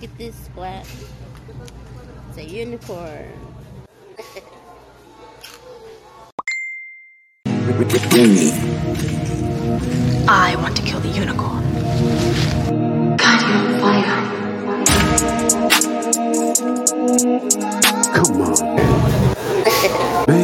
Look at this squat. It's a unicorn. I want to kill the unicorn. God, you're on fire. Come on,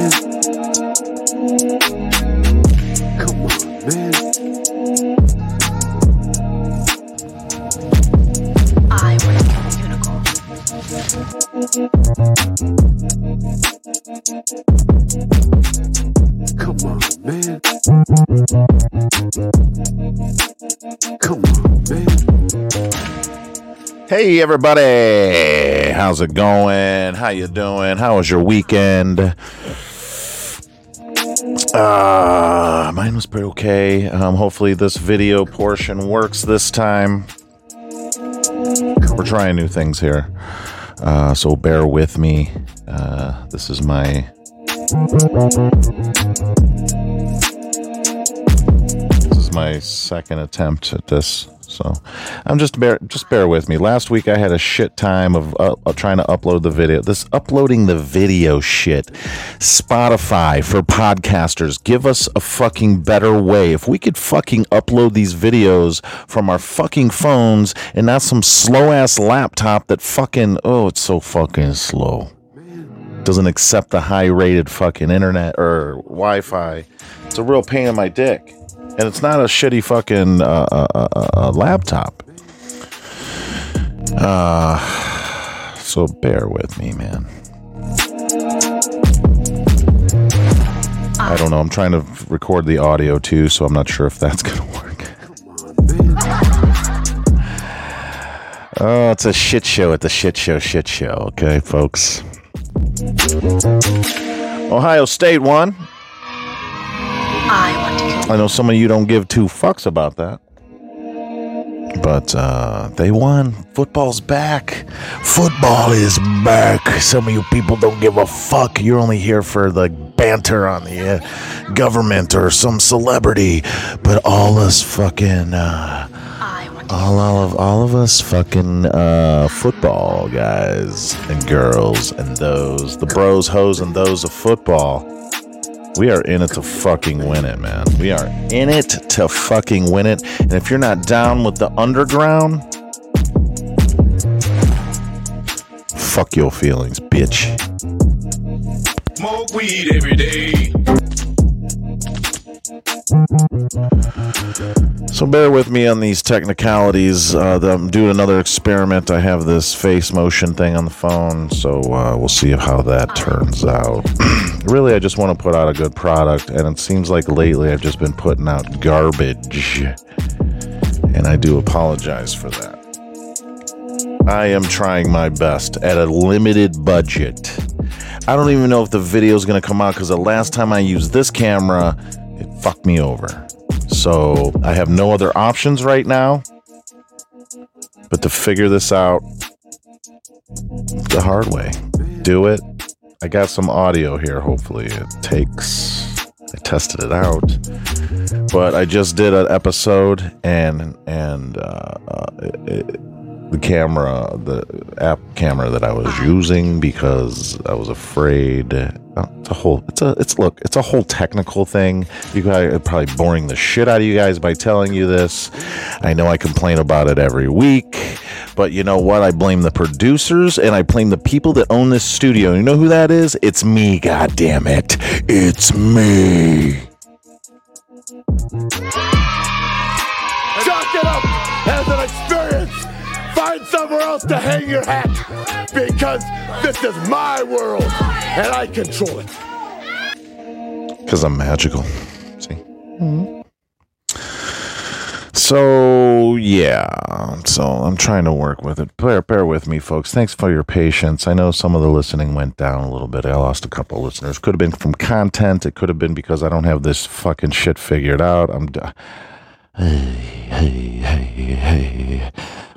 Hey everybody, how's it going? How you doing? How was your weekend? Uh, mine was pretty okay. Um, hopefully this video portion works this time. We're trying new things here, uh, so bear with me. Uh, this is my this is my second attempt at this so i'm just bear just bear with me. Last week i had a shit time of uh, trying to upload the video this uploading the video shit. Spotify for podcasters give us a fucking better way. If we could fucking upload these videos from our fucking phones and not some slow ass laptop that fucking oh it's so fucking slow. Doesn't accept the high rated fucking internet or Wi-Fi. It's a real pain in my dick, and it's not a shitty fucking uh, uh, uh, uh, laptop. Uh, so bear with me, man. I don't know. I'm trying to record the audio too, so I'm not sure if that's gonna work. Oh, it's a shit show at the shit show, shit show. Okay, folks. Ohio State won. I know some of you don't give two fucks about that. But uh, they won. Football's back. Football is back. Some of you people don't give a fuck. You're only here for the banter on the uh, government or some celebrity. But all us fucking. Uh, all, all of all of us fucking uh, football guys and girls and those the bros, hoes, and those of football. We are in it to fucking win it, man. We are in it to fucking win it. And if you're not down with the underground, fuck your feelings, bitch. Smoke weed every day. So bear with me on these technicalities. Uh, I'm doing another experiment. I have this face motion thing on the phone, so uh, we'll see how that turns out. really, I just want to put out a good product, and it seems like lately I've just been putting out garbage, and I do apologize for that. I am trying my best at a limited budget. I don't even know if the video is going to come out because the last time I used this camera, it fucked me over. So I have no other options right now but to figure this out the hard way. Do it. I got some audio here. Hopefully it takes. I tested it out, but I just did an episode and and uh, uh, it, it- the camera, the app camera that I was using because I was afraid. uh, It's a whole. It's a. It's look. It's a whole technical thing. You guys are probably boring the shit out of you guys by telling you this. I know I complain about it every week, but you know what? I blame the producers and I blame the people that own this studio. You know who that is? It's me. God damn it! It's me. Somewhere else to hang your hat because this is my world and I control it. Because I'm magical. See? Mm-hmm. So, yeah. So, I'm trying to work with it. Bear, bear with me, folks. Thanks for your patience. I know some of the listening went down a little bit. I lost a couple of listeners. Could have been from content. It could have been because I don't have this fucking shit figured out. I'm. D- hey, hey, hey, hey.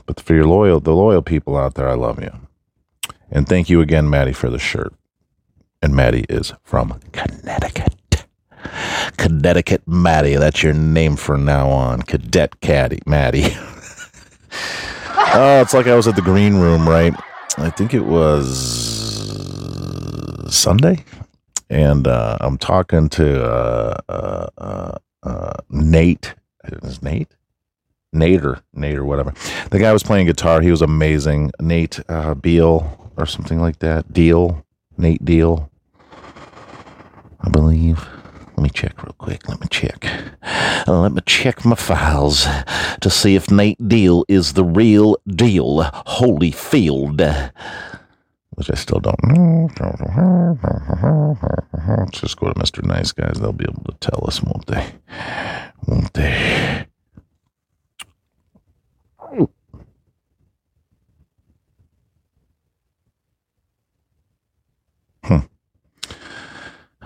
But for your loyal, the loyal people out there, I love you. And thank you again, Maddie, for the shirt. And Maddie is from Connecticut. Connecticut Maddie. That's your name from now on. Cadet Caddy Maddie. Oh, it's like I was at the green room, right? I think it was Sunday, and uh, I'm talking to uh, uh, uh, uh, Nate. Nader, Nader, whatever. The guy was playing guitar. He was amazing. Nate uh, Beal or something like that. Deal, Nate Deal, I believe. Let me check real quick. Let me check. Let me check my files to see if Nate Deal is the real deal. Holyfield. Which I still don't know. Let's just go to Mr. Nice Guys. They'll be able to tell us, won't they? Won't they?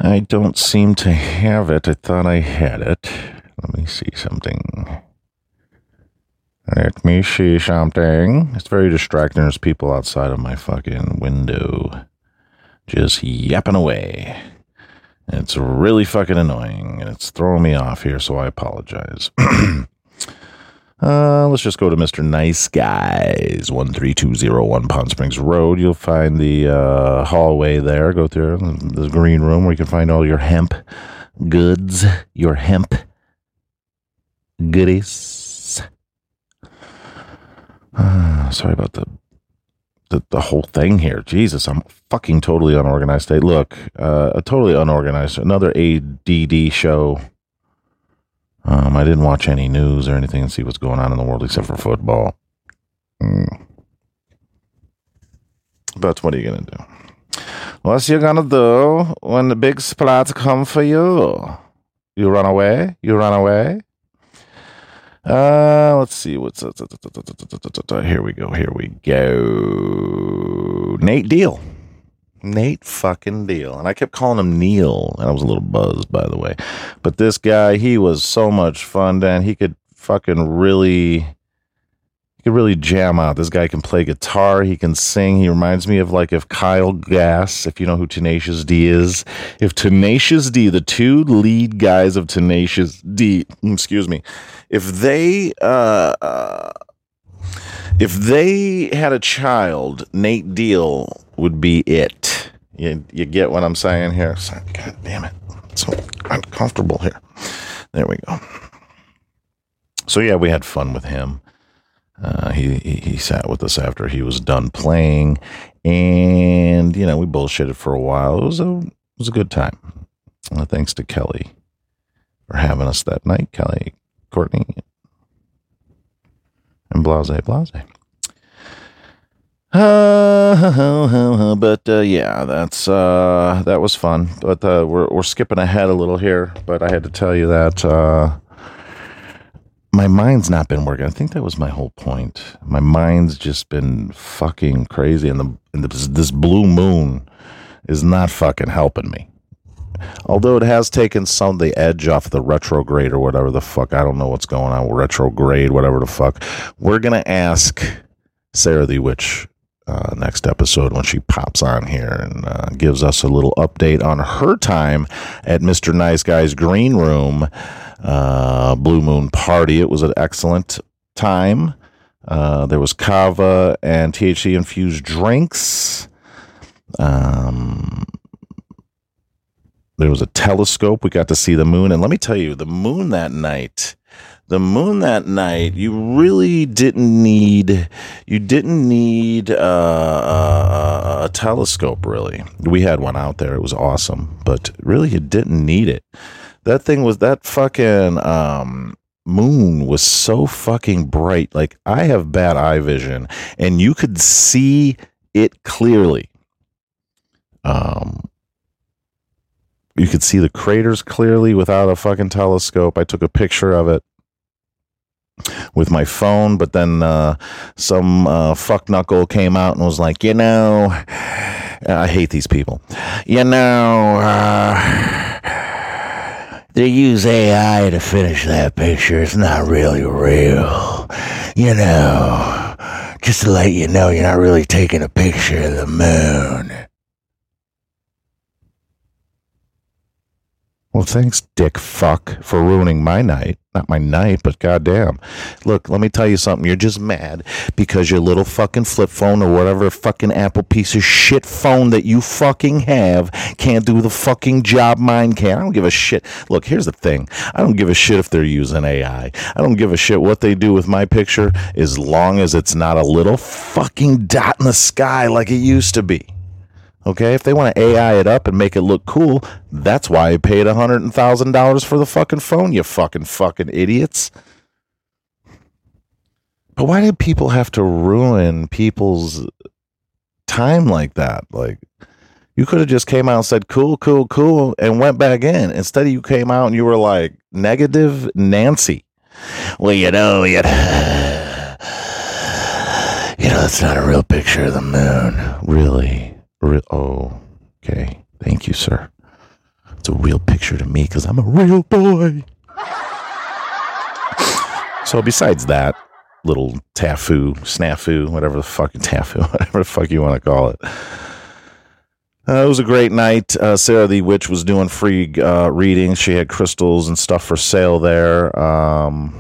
I don't seem to have it. I thought I had it. Let me see something. Let me see something. It's very distracting. There's people outside of my fucking window just yapping away. It's really fucking annoying and it's throwing me off here, so I apologize. Uh, let's just go to Mr. Nice Guys, 13201 Pond Springs Road. You'll find the uh, hallway there. Go through the green room where you can find all your hemp goods, your hemp goodies. Uh, sorry about the, the the whole thing here. Jesus, I'm fucking totally unorganized today. Look, uh, a totally unorganized. Another ADD show. Um, I didn't watch any news or anything and see what's going on in the world except for football. Mm. But what are you gonna do? What's you gonna do when the big splats come for you? You run away? You run away? Uh, let's see what's here we go. Here we go. Nate Deal. Nate fucking Deal. And I kept calling him Neil, and I was a little buzzed, by the way. But this guy, he was so much fun, Dan. He could fucking really, he could really jam out. This guy can play guitar. He can sing. He reminds me of like if Kyle Gass, if you know who Tenacious D is, if Tenacious D, the two lead guys of Tenacious D, excuse me, if they, uh, uh if they had a child, Nate Deal would be it. You, you get what I'm saying here? So- God damn it. It's so uncomfortable here. There we go. So, yeah, we had fun with him. Uh, he, he he sat with us after he was done playing, and you know we bullshitted for a while. It was a it was a good time. Uh, thanks to Kelly for having us that night. Kelly, Courtney, and blase blase. Uh, but uh, yeah, that's uh, that was fun. But uh, we're we're skipping ahead a little here. But I had to tell you that uh, my mind's not been working. I think that was my whole point. My mind's just been fucking crazy, and the and this, blue moon is not fucking helping me. Although it has taken some of the edge off the retrograde or whatever the fuck. I don't know what's going on retrograde, whatever the fuck. We're gonna ask Sarah the Witch uh, next episode when she pops on here and uh, gives us a little update on her time at Mr. Nice Guy's Green Room uh, Blue Moon Party. It was an excellent time. Uh, there was kava and THC infused drinks. Um, there was a telescope. We got to see the moon. And let me tell you, the moon that night, the moon that night, you really didn't need, you didn't need uh, a, a telescope, really. We had one out there. It was awesome, but really you didn't need it. That thing was, that fucking, um, moon was so fucking bright. Like I have bad eye vision and you could see it clearly. Um, you could see the craters clearly without a fucking telescope. I took a picture of it with my phone, but then uh, some uh, fuck knuckle came out and was like, you know, I hate these people. You know, uh, they use AI to finish that picture. It's not really real. You know, just to let you know, you're not really taking a picture of the moon. Well, thanks, dick fuck, for ruining my night. Not my night, but goddamn. Look, let me tell you something. You're just mad because your little fucking flip phone or whatever fucking Apple piece of shit phone that you fucking have can't do the fucking job mine can. I don't give a shit. Look, here's the thing. I don't give a shit if they're using AI. I don't give a shit what they do with my picture as long as it's not a little fucking dot in the sky like it used to be. Okay, if they want to AI it up and make it look cool, that's why I paid a hundred thousand dollars for the fucking phone. You fucking fucking idiots. But why did people have to ruin people's time like that? Like, you could have just came out and said "cool, cool, cool" and went back in. Instead, you came out and you were like negative Nancy. Well, you know, you know, you know, that's not a real picture of the moon, really. Oh, okay. Thank you, sir. It's a real picture to me because I'm a real boy. so, besides that little tafu, snafu, whatever the fucking tafu, whatever the fuck you want to call it. Uh, it was a great night. Uh, Sarah the Witch was doing free uh, readings. She had crystals and stuff for sale there. Um,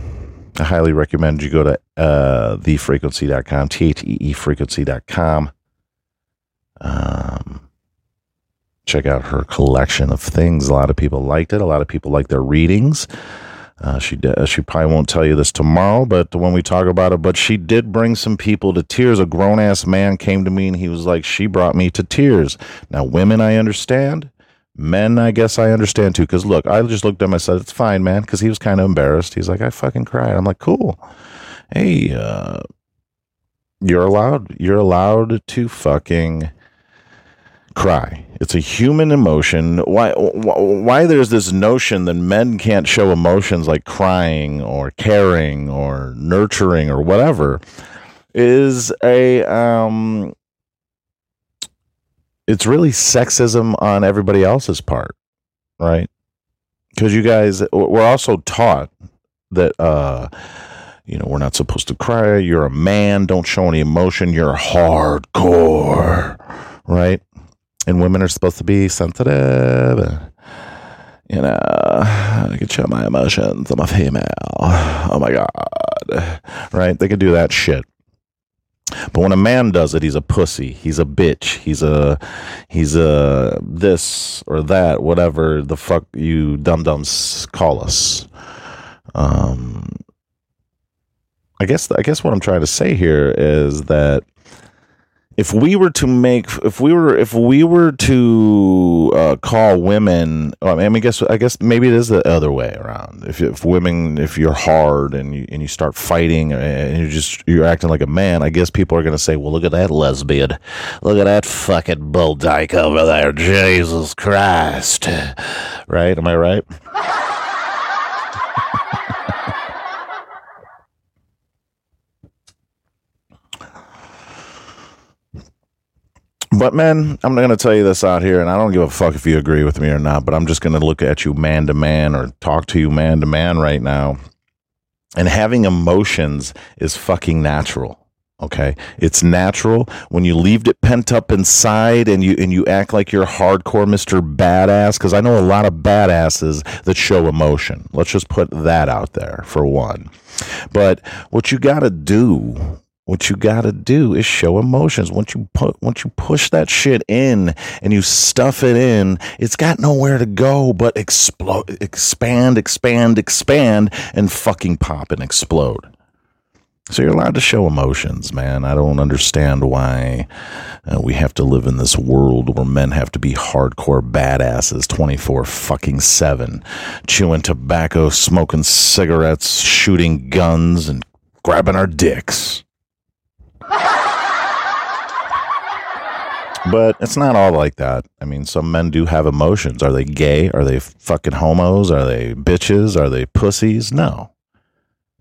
I highly recommend you go to uh, theefrequency.com, T H E E frequency.com. Um, check out her collection of things. A lot of people liked it. A lot of people like their readings. Uh, she did, she probably won't tell you this tomorrow, but when we talk about it, but she did bring some people to tears. A grown ass man came to me and he was like, "She brought me to tears." Now, women, I understand. Men, I guess I understand too. Because look, I just looked at him. I said, "It's fine, man," because he was kind of embarrassed. He's like, "I fucking cried." I'm like, "Cool." Hey, uh, you're allowed. You're allowed to fucking cry. It's a human emotion. Why, why there's this notion that men can't show emotions like crying or caring or nurturing or whatever is a um it's really sexism on everybody else's part, right? Cuz you guys we're also taught that uh you know, we're not supposed to cry. You're a man. Don't show any emotion. You're hardcore, right? And women are supposed to be sensitive. You know, I can show my emotions. I'm a female. Oh my god, right? They can do that shit. But when a man does it, he's a pussy. He's a bitch. He's a he's a this or that, whatever the fuck you dum dums call us. Um, I guess I guess what I'm trying to say here is that if we were to make if we were if we were to uh, call women I mean I guess I guess maybe it is the other way around. If if women if you're hard and you and you start fighting and you're just you're acting like a man I guess people are going to say well look at that lesbian. Look at that fucking bull dyke over there. Jesus Christ. Right? Am I right But man, I'm going to tell you this out here, and I don't give a fuck if you agree with me or not. But I'm just going to look at you man to man or talk to you man to man right now. And having emotions is fucking natural. Okay, it's natural when you leave it pent up inside, and you and you act like you're hardcore Mister Badass. Because I know a lot of badasses that show emotion. Let's just put that out there for one. But what you got to do what you got to do is show emotions. Once you put, once you push that shit in and you stuff it in, it's got nowhere to go but explode, expand, expand, expand, and fucking pop and explode. So you're allowed to show emotions, man. I don't understand why uh, we have to live in this world where men have to be hardcore badasses 24 fucking 7, chewing tobacco, smoking cigarettes, shooting guns, and grabbing our dicks. But it's not all like that. I mean, some men do have emotions. Are they gay? Are they fucking homos? Are they bitches? Are they pussies? No.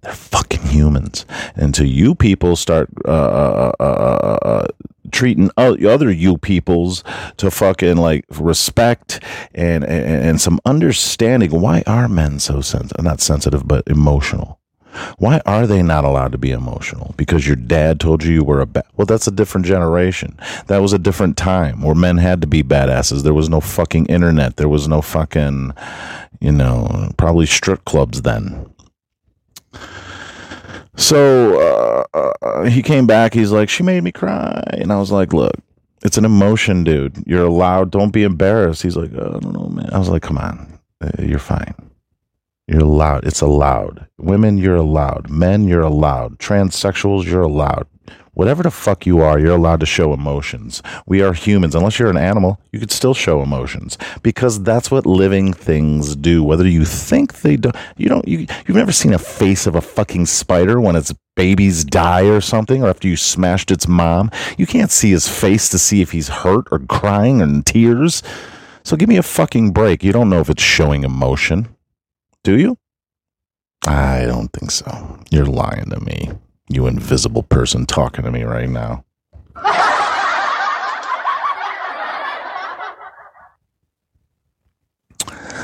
They're fucking humans. Until you people start uh, uh, uh, uh, uh treating other you peoples to fucking like respect and, and, and some understanding. Why are men so sensitive? Not sensitive, but emotional. Why are they not allowed to be emotional? Because your dad told you you were a bad. Well, that's a different generation. That was a different time where men had to be badasses. There was no fucking internet. There was no fucking, you know, probably strip clubs then. So uh, uh, he came back. He's like, she made me cry, and I was like, look, it's an emotion, dude. You're allowed. Don't be embarrassed. He's like, "Uh, I don't know, man. I was like, come on, Uh, you're fine. You're allowed. It's allowed. Women, you're allowed. Men, you're allowed. Transsexuals, you're allowed. Whatever the fuck you are, you're allowed to show emotions. We are humans. Unless you're an animal, you could still show emotions because that's what living things do. Whether you think they don't, you don't. You, you've never seen a face of a fucking spider when its babies die or something, or after you smashed its mom. You can't see his face to see if he's hurt or crying or in tears. So give me a fucking break. You don't know if it's showing emotion. Do you? I don't think so. You're lying to me. You invisible person talking to me right now.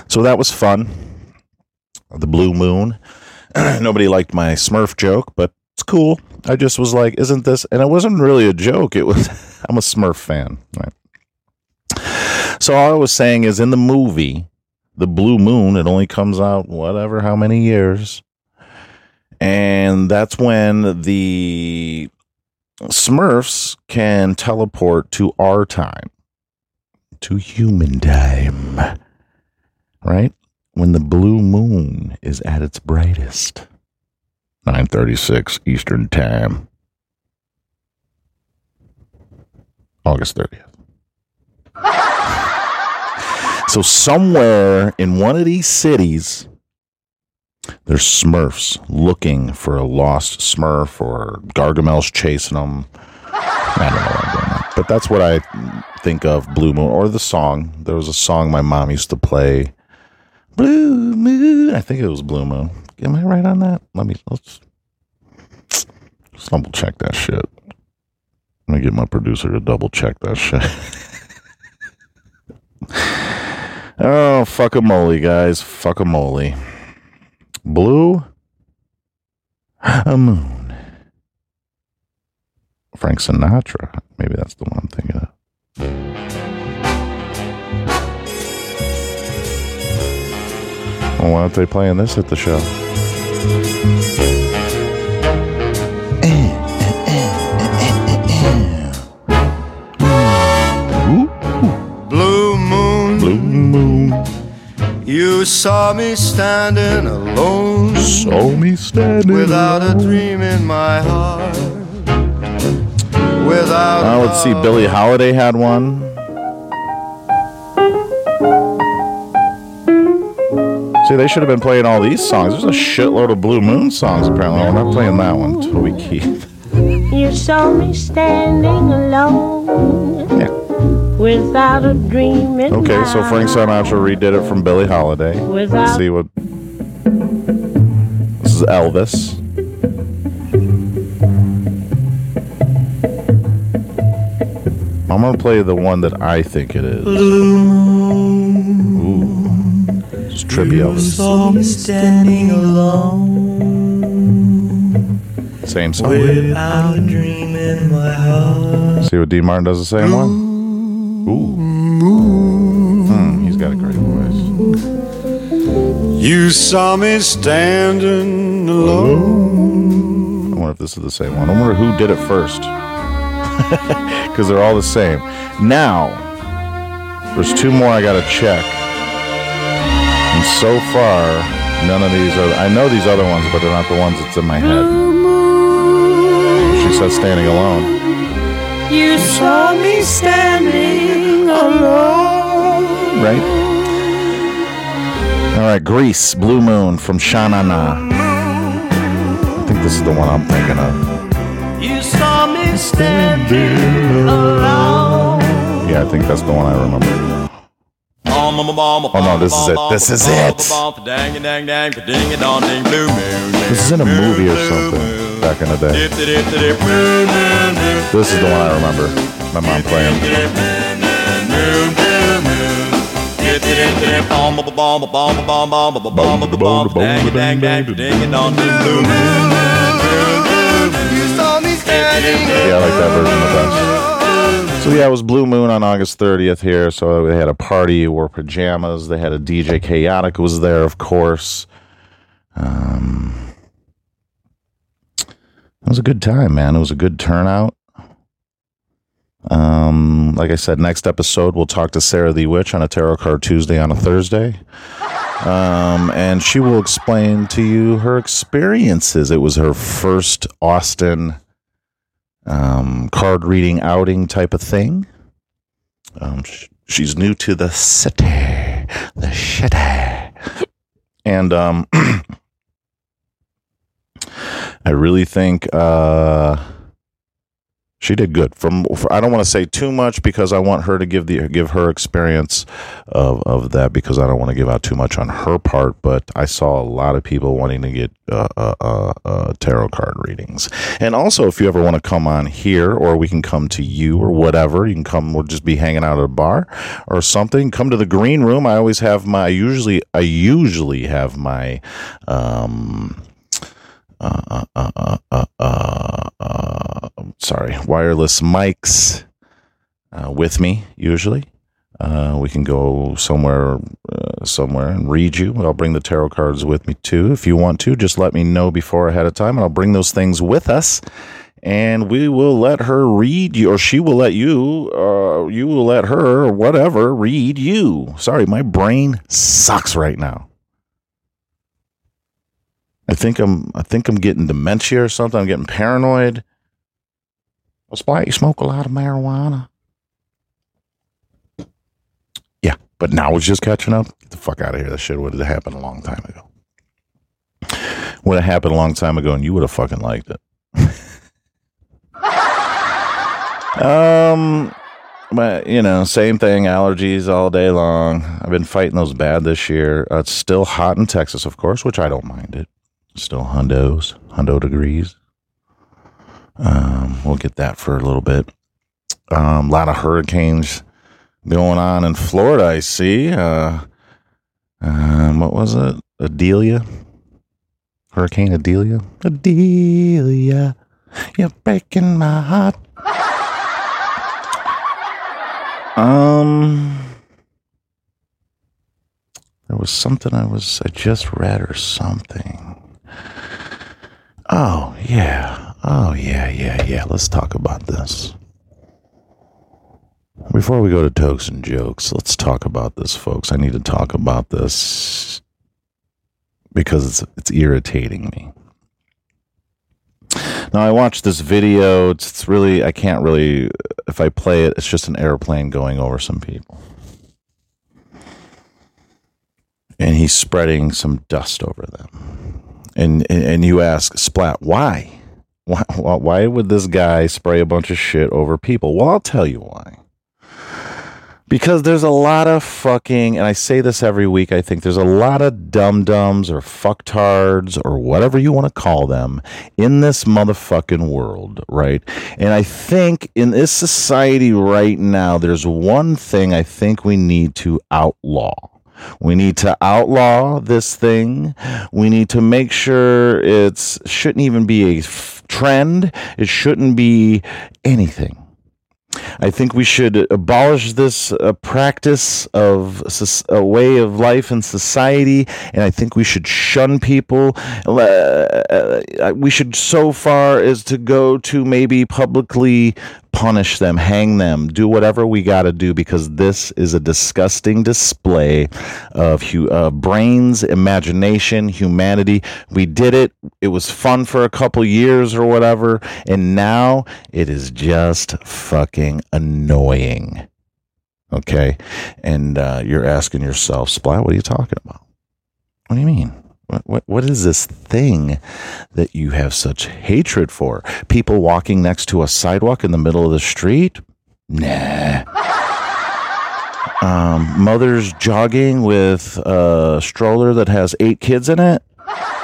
so that was fun. The blue moon. Nobody liked my Smurf joke, but it's cool. I just was like, isn't this? And it wasn't really a joke. It was, I'm a Smurf fan. Right. So all I was saying is in the movie, the blue moon, it only comes out whatever, how many years. And that's when the Smurfs can teleport to our time, to human time, right? When the blue moon is at its brightest. 936 Eastern Time. August 30th. so somewhere in one of these cities, there's Smurfs looking for a lost Smurf or Gargamel's chasing them. I don't know why I'm doing. But that's what I think of Blue Moon or the song. There was a song my mom used to play. Blue Moon. I think it was Blue Moon. Am I right on that? Let me let's, let's double check that shit. Let me get my producer to double check that shit. oh, fuck a moly, guys. Fuck a moly. Blue a moon. Frank Sinatra. Maybe that's the one I'm thinking of. Well, why aren't they playing this at the show? Blue moon, Blue moon, you saw me standing alone saw me standing. without a dream in my heart. Without Now let's see. love. Billie Holiday had one. See, they should have been playing all these songs. There's a shitload of Blue Moon songs, apparently. We're not playing that one. Toby Keith. You saw me standing alone Yeah. Without a dream in Okay, so my Frank Sinatra redid it from Billie Holiday. Let's see what. This is Elvis. I'm gonna play the one that I think it is. Ooh, it's trippy Elvis. saw me standing alone Same song. without a dream in my heart. See what Dean Martin does the same one. Ooh, Hmm, he's got a great voice. You saw me standing alone. I wonder if this is the same one. I wonder who did it first. Because they're all the same. Now, there's two more I gotta check. And so far, none of these are. I know these other ones, but they're not the ones that's in my head. She says standing alone. You saw me standing alone. Right? All right, Grease, Blue Moon from Sha-Na-Na. I think this is the one I'm thinking of. You saw me standing alone. Yeah, I think that's the one I remember. Oh no, this is it. This is it. This is in a movie or something back in the day. This is the one I remember. My mom playing. Yeah, I like that version the best. So yeah, it was Blue Moon on August 30th here. So they had a party, wore pajamas. They had a DJ Chaotic was there, of course. Um, it was a good time, man. It was a good turnout. Um, like I said, next episode we'll talk to Sarah the Witch on a Tarot Card Tuesday on a Thursday. Um, and she will explain to you her experiences. It was her first Austin um, card reading outing type of thing. Um, sh- she's new to the city, the city, and um, I really think uh, she did good. From for, I don't want to say too much because I want her to give the give her experience of of that because I don't want to give out too much on her part. But I saw a lot of people wanting to get uh, uh, uh, uh, tarot card readings, and also if you ever want to come on here, or we can come to you or whatever, you can come. We'll just be hanging out at a bar or something. Come to the green room. I always have my. I usually I usually have my. Um, uh, uh, uh, uh, uh, uh, sorry, wireless mics uh, with me usually. Uh, we can go somewhere, uh, somewhere and read you. I'll bring the tarot cards with me too. If you want to, just let me know before ahead of time, and I'll bring those things with us. And we will let her read you, or she will let you, uh, you will let her, or whatever, read you. Sorry, my brain sucks right now. I think I'm I think I'm getting dementia or something. I'm getting paranoid. Splat, you smoke a lot of marijuana. Yeah, but now it's just catching up. Get the fuck out of here. That shit would have happened a long time ago. Would have happened a long time ago, and you would have fucking liked it. um, but you know, same thing. Allergies all day long. I've been fighting those bad this year. Uh, it's still hot in Texas, of course, which I don't mind it. Still hundos, hundo degrees. Um, we'll get that for a little bit. Um, a lot of hurricanes going on in Florida. I see. Uh, um, what was it? Idalia. Hurricane Idalia. Idalia, you're breaking my heart. Um, there was something I was I just read or something. Oh yeah, oh yeah, yeah, yeah. Let's talk about this. Before we go to tokes and jokes, let's talk about this, folks. I need to talk about this because it's it's irritating me. Now I watched this video. It's, it's really I can't really if I play it. It's just an airplane going over some people, and he's spreading some dust over them. And and, and you ask Splat why? Why why would this guy spray a bunch of shit over people? Well, I'll tell you why. Because there's a lot of fucking, and I say this every week, I think there's a lot of dum dums or fucktards or whatever you want to call them in this motherfucking world, right? And I think in this society right now, there's one thing I think we need to outlaw. We need to outlaw this thing. We need to make sure it shouldn't even be a f- trend. It shouldn't be anything. I think we should abolish this uh, practice of a way of life in society, and I think we should shun people. Uh, uh, we should, so far as to go to maybe publicly punish them, hang them, do whatever we got to do because this is a disgusting display of hu- uh, brains, imagination, humanity. We did it. It was fun for a couple years or whatever, and now it is just fucking annoying. Okay, and uh, you're asking yourself, Splat, what are you talking about? What do you mean? What, what, what is this thing that you have such hatred for? People walking next to a sidewalk in the middle of the street? Nah. Um, mothers jogging with a stroller that has eight kids in it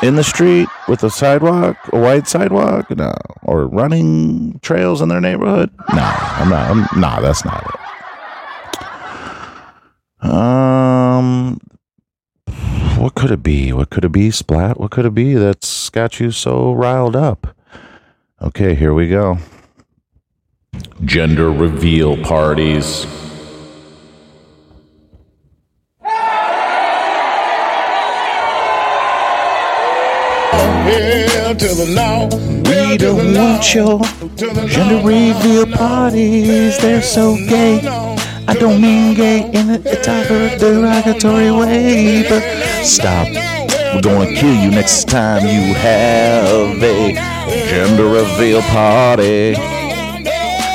in the street with a sidewalk, a wide sidewalk? No. Or running trails in their neighborhood? No, I'm not. I'm, nah, that's not it. Um, what could it be? What could it be, Splat? What could it be that's got you so riled up? Okay, here we go. Gender reveal parties. Hell to the. We don't want your gender reveal parties. They're so gay. I don't mean gay in a derogatory way, but stop. We're gonna kill you next time you have a gender reveal party.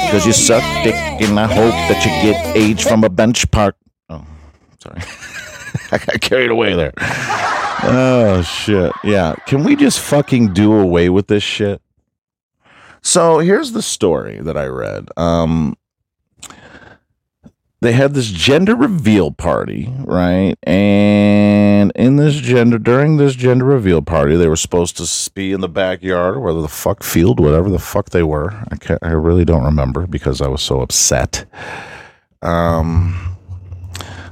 Cause you suck dick and I hope that you get AIDS from a bench park. Oh, sorry. I got carried away there. Oh shit. Yeah. Can we just fucking do away with this shit? So here's the story that I read. Um they had this gender reveal party, right? And in this gender during this gender reveal party, they were supposed to be in the backyard, or whether the fuck field, whatever the fuck they were. I can't, I really don't remember because I was so upset. Um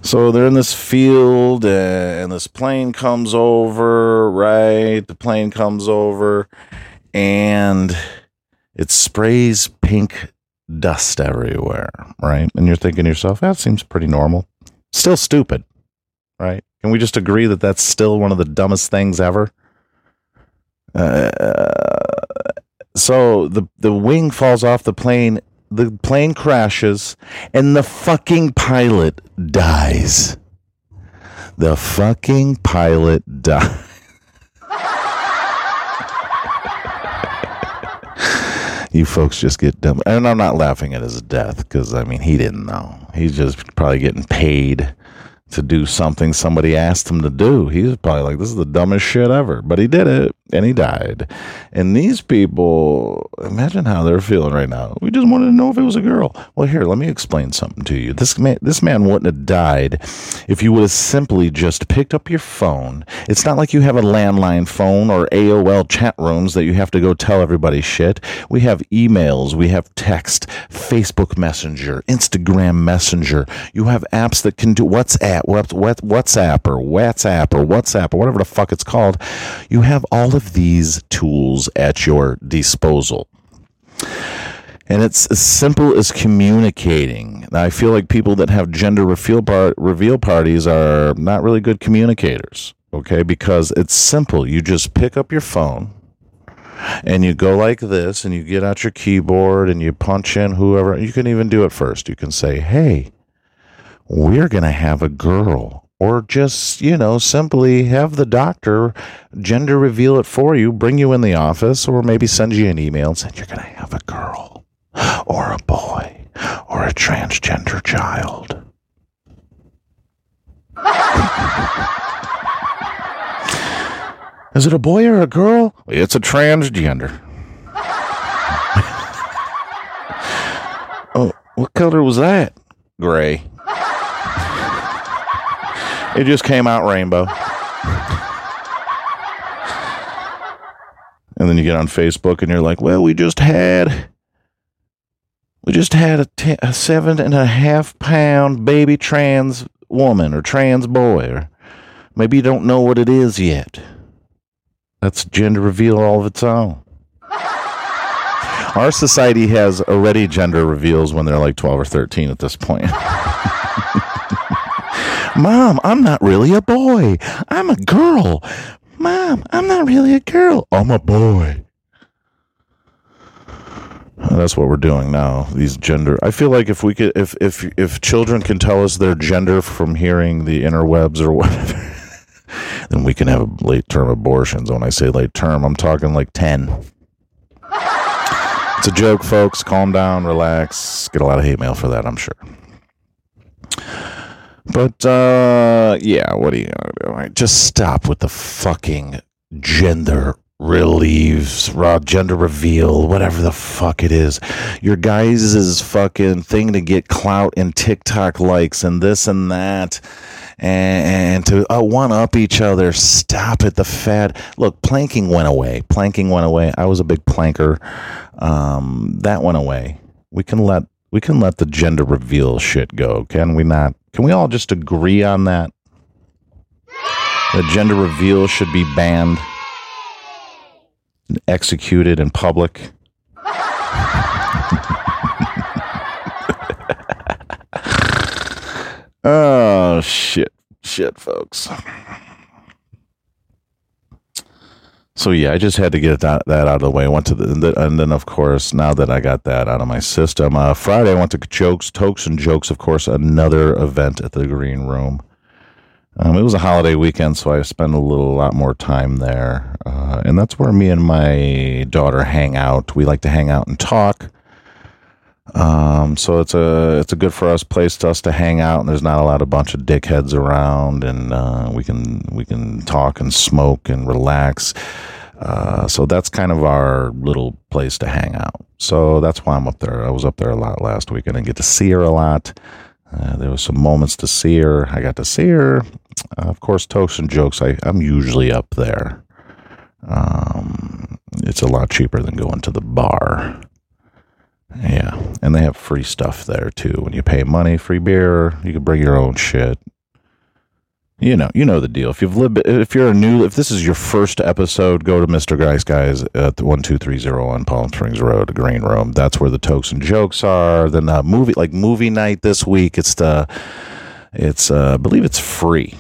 so they're in this field and this plane comes over, right? The plane comes over and it sprays pink dust everywhere, right? And you're thinking to yourself, that seems pretty normal. Still stupid, right? Can we just agree that that's still one of the dumbest things ever? Uh, so the the wing falls off the plane, the plane crashes, and the fucking pilot dies. The fucking pilot dies. You folks just get dumb. And I'm not laughing at his death because, I mean, he didn't know. He's just probably getting paid to do something somebody asked him to do. He's probably like, this is the dumbest shit ever. But he did it and he died. And these people, imagine how they're feeling right now. We just wanted to know if it was a girl. Well, here, let me explain something to you. This man, this man wouldn't have died if you would have simply just picked up your phone. It's not like you have a landline phone or AOL chat rooms that you have to go tell everybody shit. We have emails, we have text, Facebook Messenger, Instagram Messenger. You have apps that can do WhatsApp, what, what, WhatsApp or WhatsApp or WhatsApp or whatever the fuck it's called. You have all of these tools at your disposal. And it's as simple as communicating. Now, I feel like people that have gender reveal, par- reveal parties are not really good communicators, okay? Because it's simple. You just pick up your phone and you go like this and you get out your keyboard and you punch in whoever. You can even do it first. You can say, hey, we're going to have a girl. Or just, you know, simply have the doctor gender reveal it for you, bring you in the office, or maybe send you an email and say, you're going to have a girl, or a boy, or a transgender child. Is it a boy or a girl? It's a transgender. oh, what color was that? Gray. It just came out rainbow. And then you get on Facebook and you're like, well, we just had. We just had a, ten, a seven and a half pound baby trans woman or trans boy, or maybe you don't know what it is yet. That's gender reveal all of its own. Our society has already gender reveals when they're like 12 or 13 at this point. Mom, I'm not really a boy. I'm a girl. Mom, I'm not really a girl. I'm a boy. Uh, that's what we're doing now. These gender. I feel like if we could, if if if children can tell us their gender from hearing the interwebs or whatever, then we can have late term abortions. When I say late term, I'm talking like ten. It's a joke, folks. Calm down, relax. Get a lot of hate mail for that, I'm sure. But uh yeah, what are you do? Just stop with the fucking gender relieves, raw gender reveal, whatever the fuck it is. Your guys' fucking thing to get clout and TikTok likes and this and that. And, and to uh, one up each other. Stop it. The fad. Look, planking went away. Planking went away. I was a big planker. Um, that went away. We can let we can let the gender reveal shit go, can we not? Can we all just agree on that? The gender reveal should be banned, and executed in public. oh shit, shit, folks. So yeah, I just had to get that, that out of the way. I went to the, and then- of course now that I got that out of my system, uh, Friday I went to Jokes, Tokes and Jokes. Of course, another event at the Green Room. Um, it was a holiday weekend, so I spent a little lot more time there, uh, and that's where me and my daughter hang out. We like to hang out and talk. Um, so it's a it's a good for us place to us to hang out, and there's not a lot of bunch of dickheads around, and uh, we can we can talk and smoke and relax. Uh, so that's kind of our little place to hang out. So that's why I'm up there. I was up there a lot last week. I didn't get to see her a lot. Uh, there was some moments to see her. I got to see her. Uh, of course, toast and jokes. I, I'm usually up there. Um, it's a lot cheaper than going to the bar. Yeah, and they have free stuff there too. When you pay money, free beer. You can bring your own shit. You know, you know the deal. If you've lived, if you're a new, if this is your first episode, go to Mr. Grice Guys at one two three zero on Palm Springs Road, Green Room. That's where the tokes and jokes are. Then uh, movie, like movie night this week. It's the, it's uh, I believe it's free.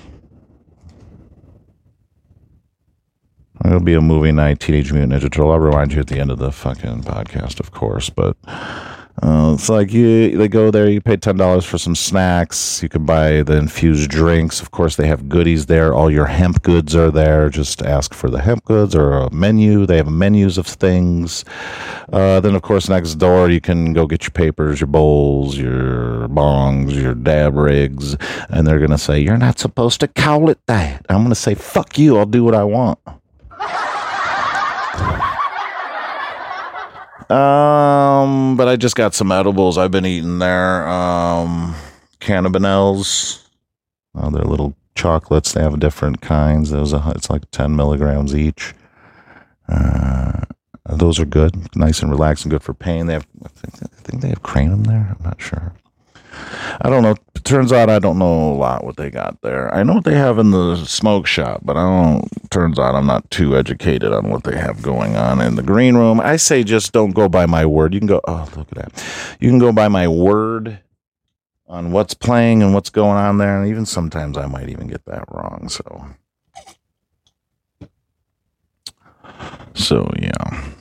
It'll be a movie night, Teenage Mutant Ninja Turtle. I'll remind you at the end of the fucking podcast, of course. But uh, it's like you they go there, you pay ten dollars for some snacks. You can buy the infused drinks. Of course, they have goodies there. All your hemp goods are there. Just ask for the hemp goods or a menu. They have menus of things. Uh, then, of course, next door you can go get your papers, your bowls, your bongs, your dab rigs, and they're gonna say you're not supposed to call it that. I'm gonna say fuck you. I'll do what I want. Um, but I just got some edibles I've been eating there. Um, cannabinels. Uh, they're little chocolates. They have different kinds. Those are, it's like ten milligrams each. Uh, those are good, nice and relaxing, good for pain. They have, I think, I think they have kratom there. I'm not sure. I don't know. Turns out I don't know a lot what they got there. I know what they have in the smoke shop, but I don't. Turns out I'm not too educated on what they have going on in the green room. I say just don't go by my word. You can go. Oh, look at that. You can go by my word on what's playing and what's going on there, and even sometimes I might even get that wrong. So, so yeah.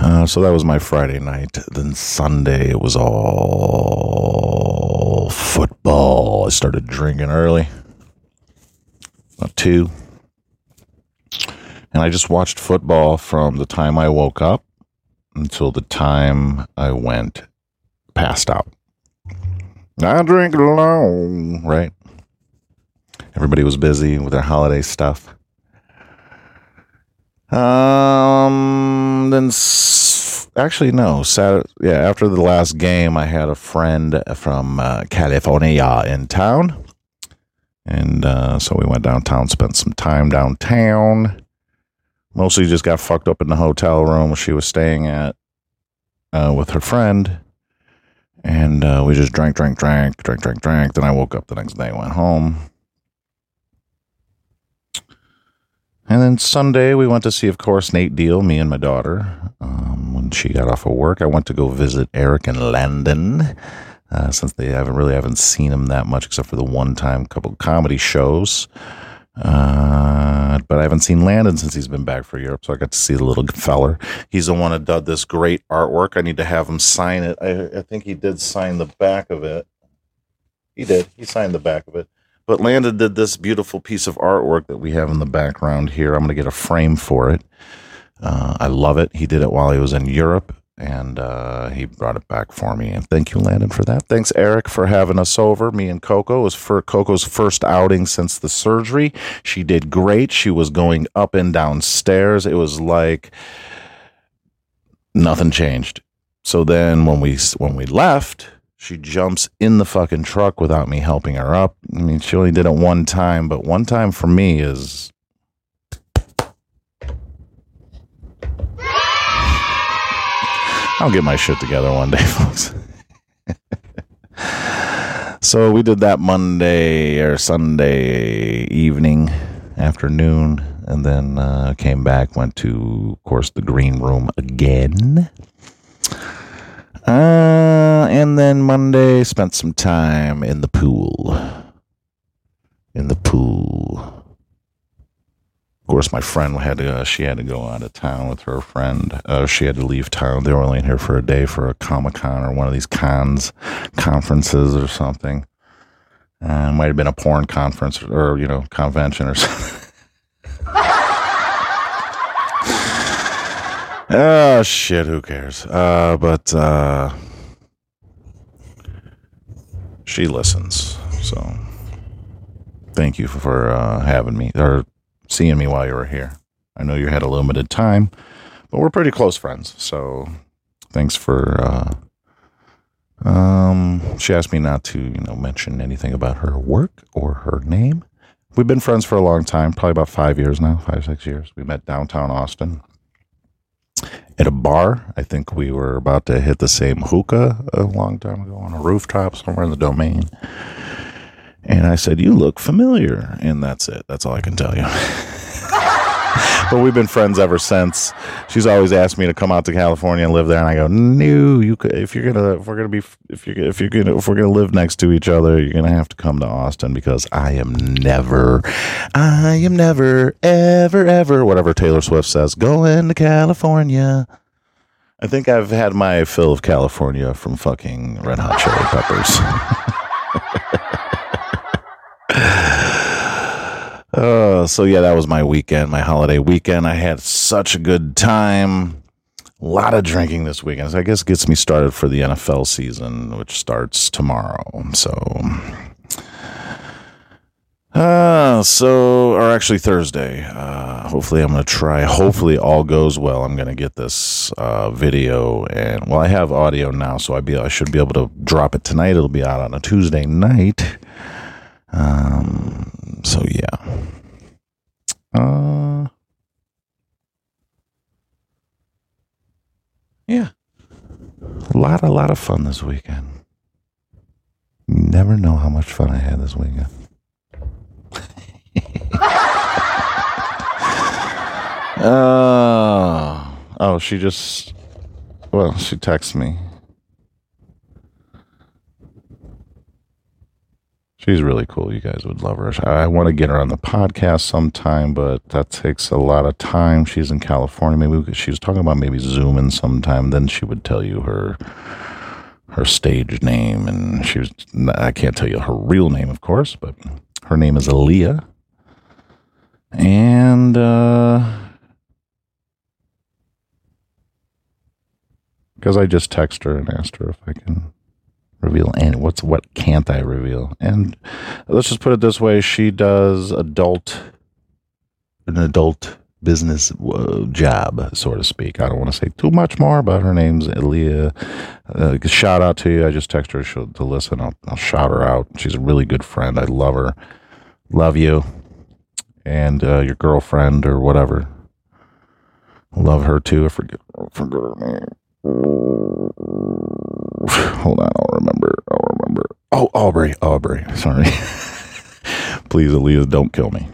Uh, so that was my Friday night. Then Sunday it was all football. I started drinking early, about two, and I just watched football from the time I woke up until the time I went passed out. I drink alone, right? Everybody was busy with their holiday stuff. Um, then s- actually no, Saturday. Yeah, after the last game, I had a friend from uh, California in town, and uh, so we went downtown, spent some time downtown. Mostly just got fucked up in the hotel room she was staying at uh, with her friend, and uh, we just drank, drank, drank, drank, drank, drank. Then I woke up the next day, went home. And then Sunday, we went to see, of course, Nate Deal, me and my daughter. Um, when she got off of work, I went to go visit Eric and Landon. Uh, since they haven't really haven't seen him that much, except for the one time couple comedy shows. Uh, but I haven't seen Landon since he's been back for Europe, so I got to see the little feller. He's the one that did this great artwork. I need to have him sign it. I, I think he did sign the back of it. He did. He signed the back of it. But Landon did this beautiful piece of artwork that we have in the background here. I'm going to get a frame for it. Uh, I love it. He did it while he was in Europe, and uh, he brought it back for me. And thank you, Landon, for that. Thanks, Eric, for having us over. Me and Coco was for Coco's first outing since the surgery. She did great. She was going up and down stairs. It was like nothing changed. So then when we when we left, she jumps in the fucking truck without me helping her up. I mean, she only did it one time, but one time for me is. I'll get my shit together one day, folks. So we did that Monday or Sunday evening, afternoon, and then uh, came back, went to, of course, the green room again. Uh, and then Monday, spent some time in the pool. In the pool. Of course, my friend had to. Uh, she had to go out of town with her friend. Uh, she had to leave town. They were only in here for a day for a comic con or one of these cons, conferences or something. Uh, might have been a porn conference or you know convention or something. Oh shit! Who cares? Uh, but uh, she listens. So thank you for uh, having me or seeing me while you were here. I know you had a limited time, but we're pretty close friends. So thanks for. Uh, um, she asked me not to, you know, mention anything about her work or her name. We've been friends for a long time, probably about five years now, five six years. We met downtown Austin at a bar. I think we were about to hit the same hookah a long time ago on a rooftop somewhere in the domain. And I said, You look familiar. And that's it. That's all I can tell you. but we've been friends ever since. She's always asked me to come out to California and live there, and I go, "No, you could, if you're gonna if we're gonna be if you're if you're gonna if we're gonna live next to each other, you're gonna have to come to Austin because I am never, I am never, ever, ever, whatever Taylor Swift says, going to California." I think I've had my fill of California from fucking Red Hot Chili Peppers. Uh, so yeah, that was my weekend, my holiday weekend. I had such a good time. A lot of drinking this weekend. So I guess gets me started for the NFL season, which starts tomorrow. So, uh, so or actually Thursday. Uh, hopefully, I'm gonna try. Hopefully, all goes well. I'm gonna get this uh, video and well, I have audio now, so I be I should be able to drop it tonight. It'll be out on a Tuesday night. Um, so yeah. Uh, yeah. A lot, a lot of fun this weekend. You never know how much fun I had this weekend. uh, oh, she just, well, she texted me. She's really cool. You guys would love her. I want to get her on the podcast sometime, but that takes a lot of time. She's in California. Maybe she was talking about maybe zooming sometime. Then she would tell you her her stage name, and she was. I can't tell you her real name, of course, but her name is Aaliyah, and uh, because I just texted her and asked her if I can reveal and what's what can't I reveal? And let's just put it this way: she does adult, an adult business uh, job, so to speak. I don't want to say too much more, but her name's Aaliyah. Uh, shout out to you. I just texted her to listen. I'll, I'll shout her out. She's a really good friend. I love her. Love you, and uh, your girlfriend or whatever. Love her too. I forget, I forget her name. Hold on, I'll remember. I'll remember. Oh, Aubrey, Aubrey. Sorry. Please, Aaliyah, don't kill me.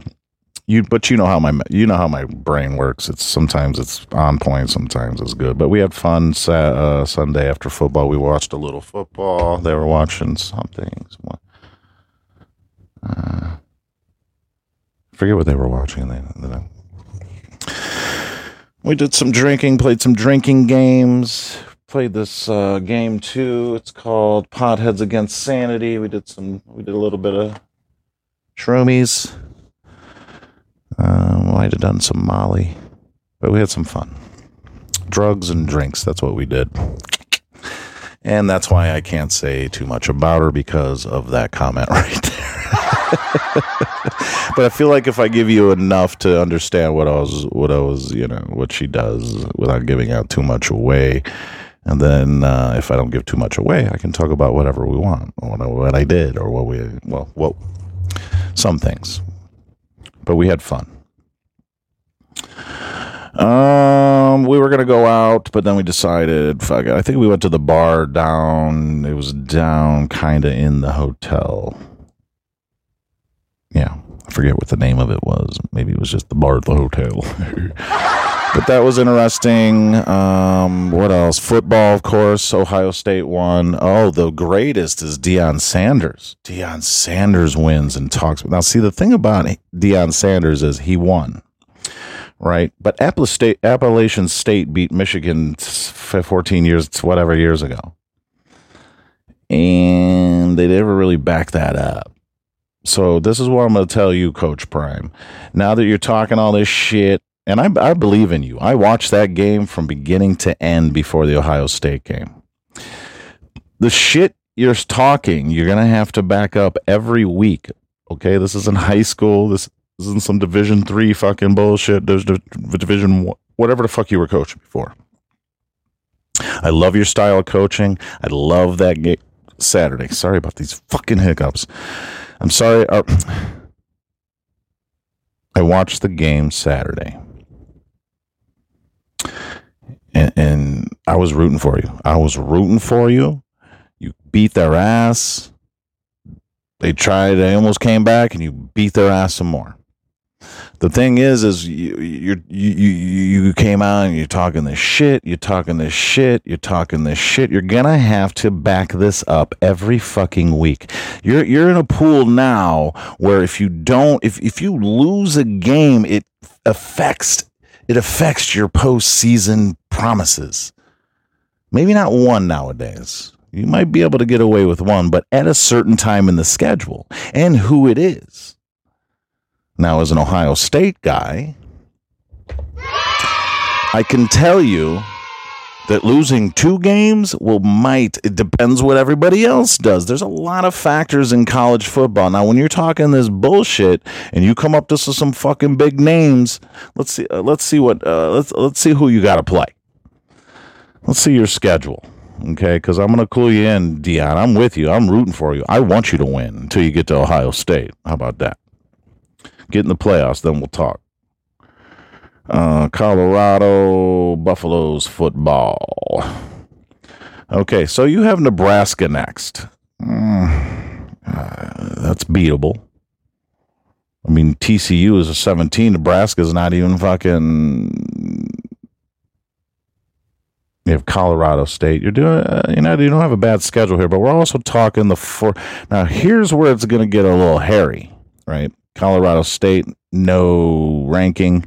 You, but you know how my you know how my brain works. It's sometimes it's on point, sometimes it's good. But we had fun uh, Sunday after football. We watched a little football. They were watching something. Some, uh, forget what they were watching. They, they, we did some drinking, played some drinking games, played this uh, game too. It's called Potheads Against Sanity. We did some, we did a little bit of shroomies. Um, might have done some Molly, but we had some fun. Drugs and drinks. That's what we did. And that's why I can't say too much about her because of that comment right there. but I feel like if I give you enough to understand what I was, what I was, you know, what she does without giving out too much away, and then uh, if I don't give too much away, I can talk about whatever we want, or what I, did, or what we, well, what, some things. But we had fun. Um, we were gonna go out, but then we decided, fuck it. I think we went to the bar down. It was down, kind of in the hotel. Yeah, I forget what the name of it was. Maybe it was just the bar at the hotel. but that was interesting. Um, what else? Football, of course. Ohio State won. Oh, the greatest is Deion Sanders. Deion Sanders wins and talks. Now, see, the thing about Deion Sanders is he won right? But Appalachian State beat Michigan 14 years, whatever years ago. And they never really backed that up. So this is what I'm going to tell you, Coach Prime. Now that you're talking all this shit, and I, I believe in you. I watched that game from beginning to end before the Ohio State game. The shit you're talking, you're going to have to back up every week. Okay, this is in high school. This isn't some Division three fucking bullshit. There's Division whatever the fuck you were coaching before. I love your style of coaching. I love that game Saturday. Sorry about these fucking hiccups. I'm sorry. Uh, I watched the game Saturday. And, and I was rooting for you. I was rooting for you. You beat their ass. They tried, they almost came back, and you beat their ass some more the thing is, is you you you you came out and you're talking this shit. You're talking this shit. You're talking this shit. You're gonna have to back this up every fucking week. You're you're in a pool now where if you don't, if if you lose a game, it affects it affects your postseason promises. Maybe not one nowadays. You might be able to get away with one, but at a certain time in the schedule and who it is. Now, as an Ohio State guy, I can tell you that losing two games will might it depends what everybody else does. There's a lot of factors in college football. Now when you're talking this bullshit and you come up to some fucking big names let's see uh, let's see what uh, let's let's see who you got to play. Let's see your schedule okay? Because i'm gonna clue you in Deion i'm with you. I'm rooting for you. I want you to win until you get to ohio state. How about that? Get in the playoffs, then we'll talk. Uh, Colorado Buffaloes football. Okay, so you have Nebraska next. Mm, uh, that's beatable. I mean, TCU is a 17. Nebraska is not even fucking. You have Colorado State. You're doing, uh, you know, you don't have a bad schedule here, but we're also talking the four. Now, here's where it's going to get a little hairy, right? Colorado State, no ranking.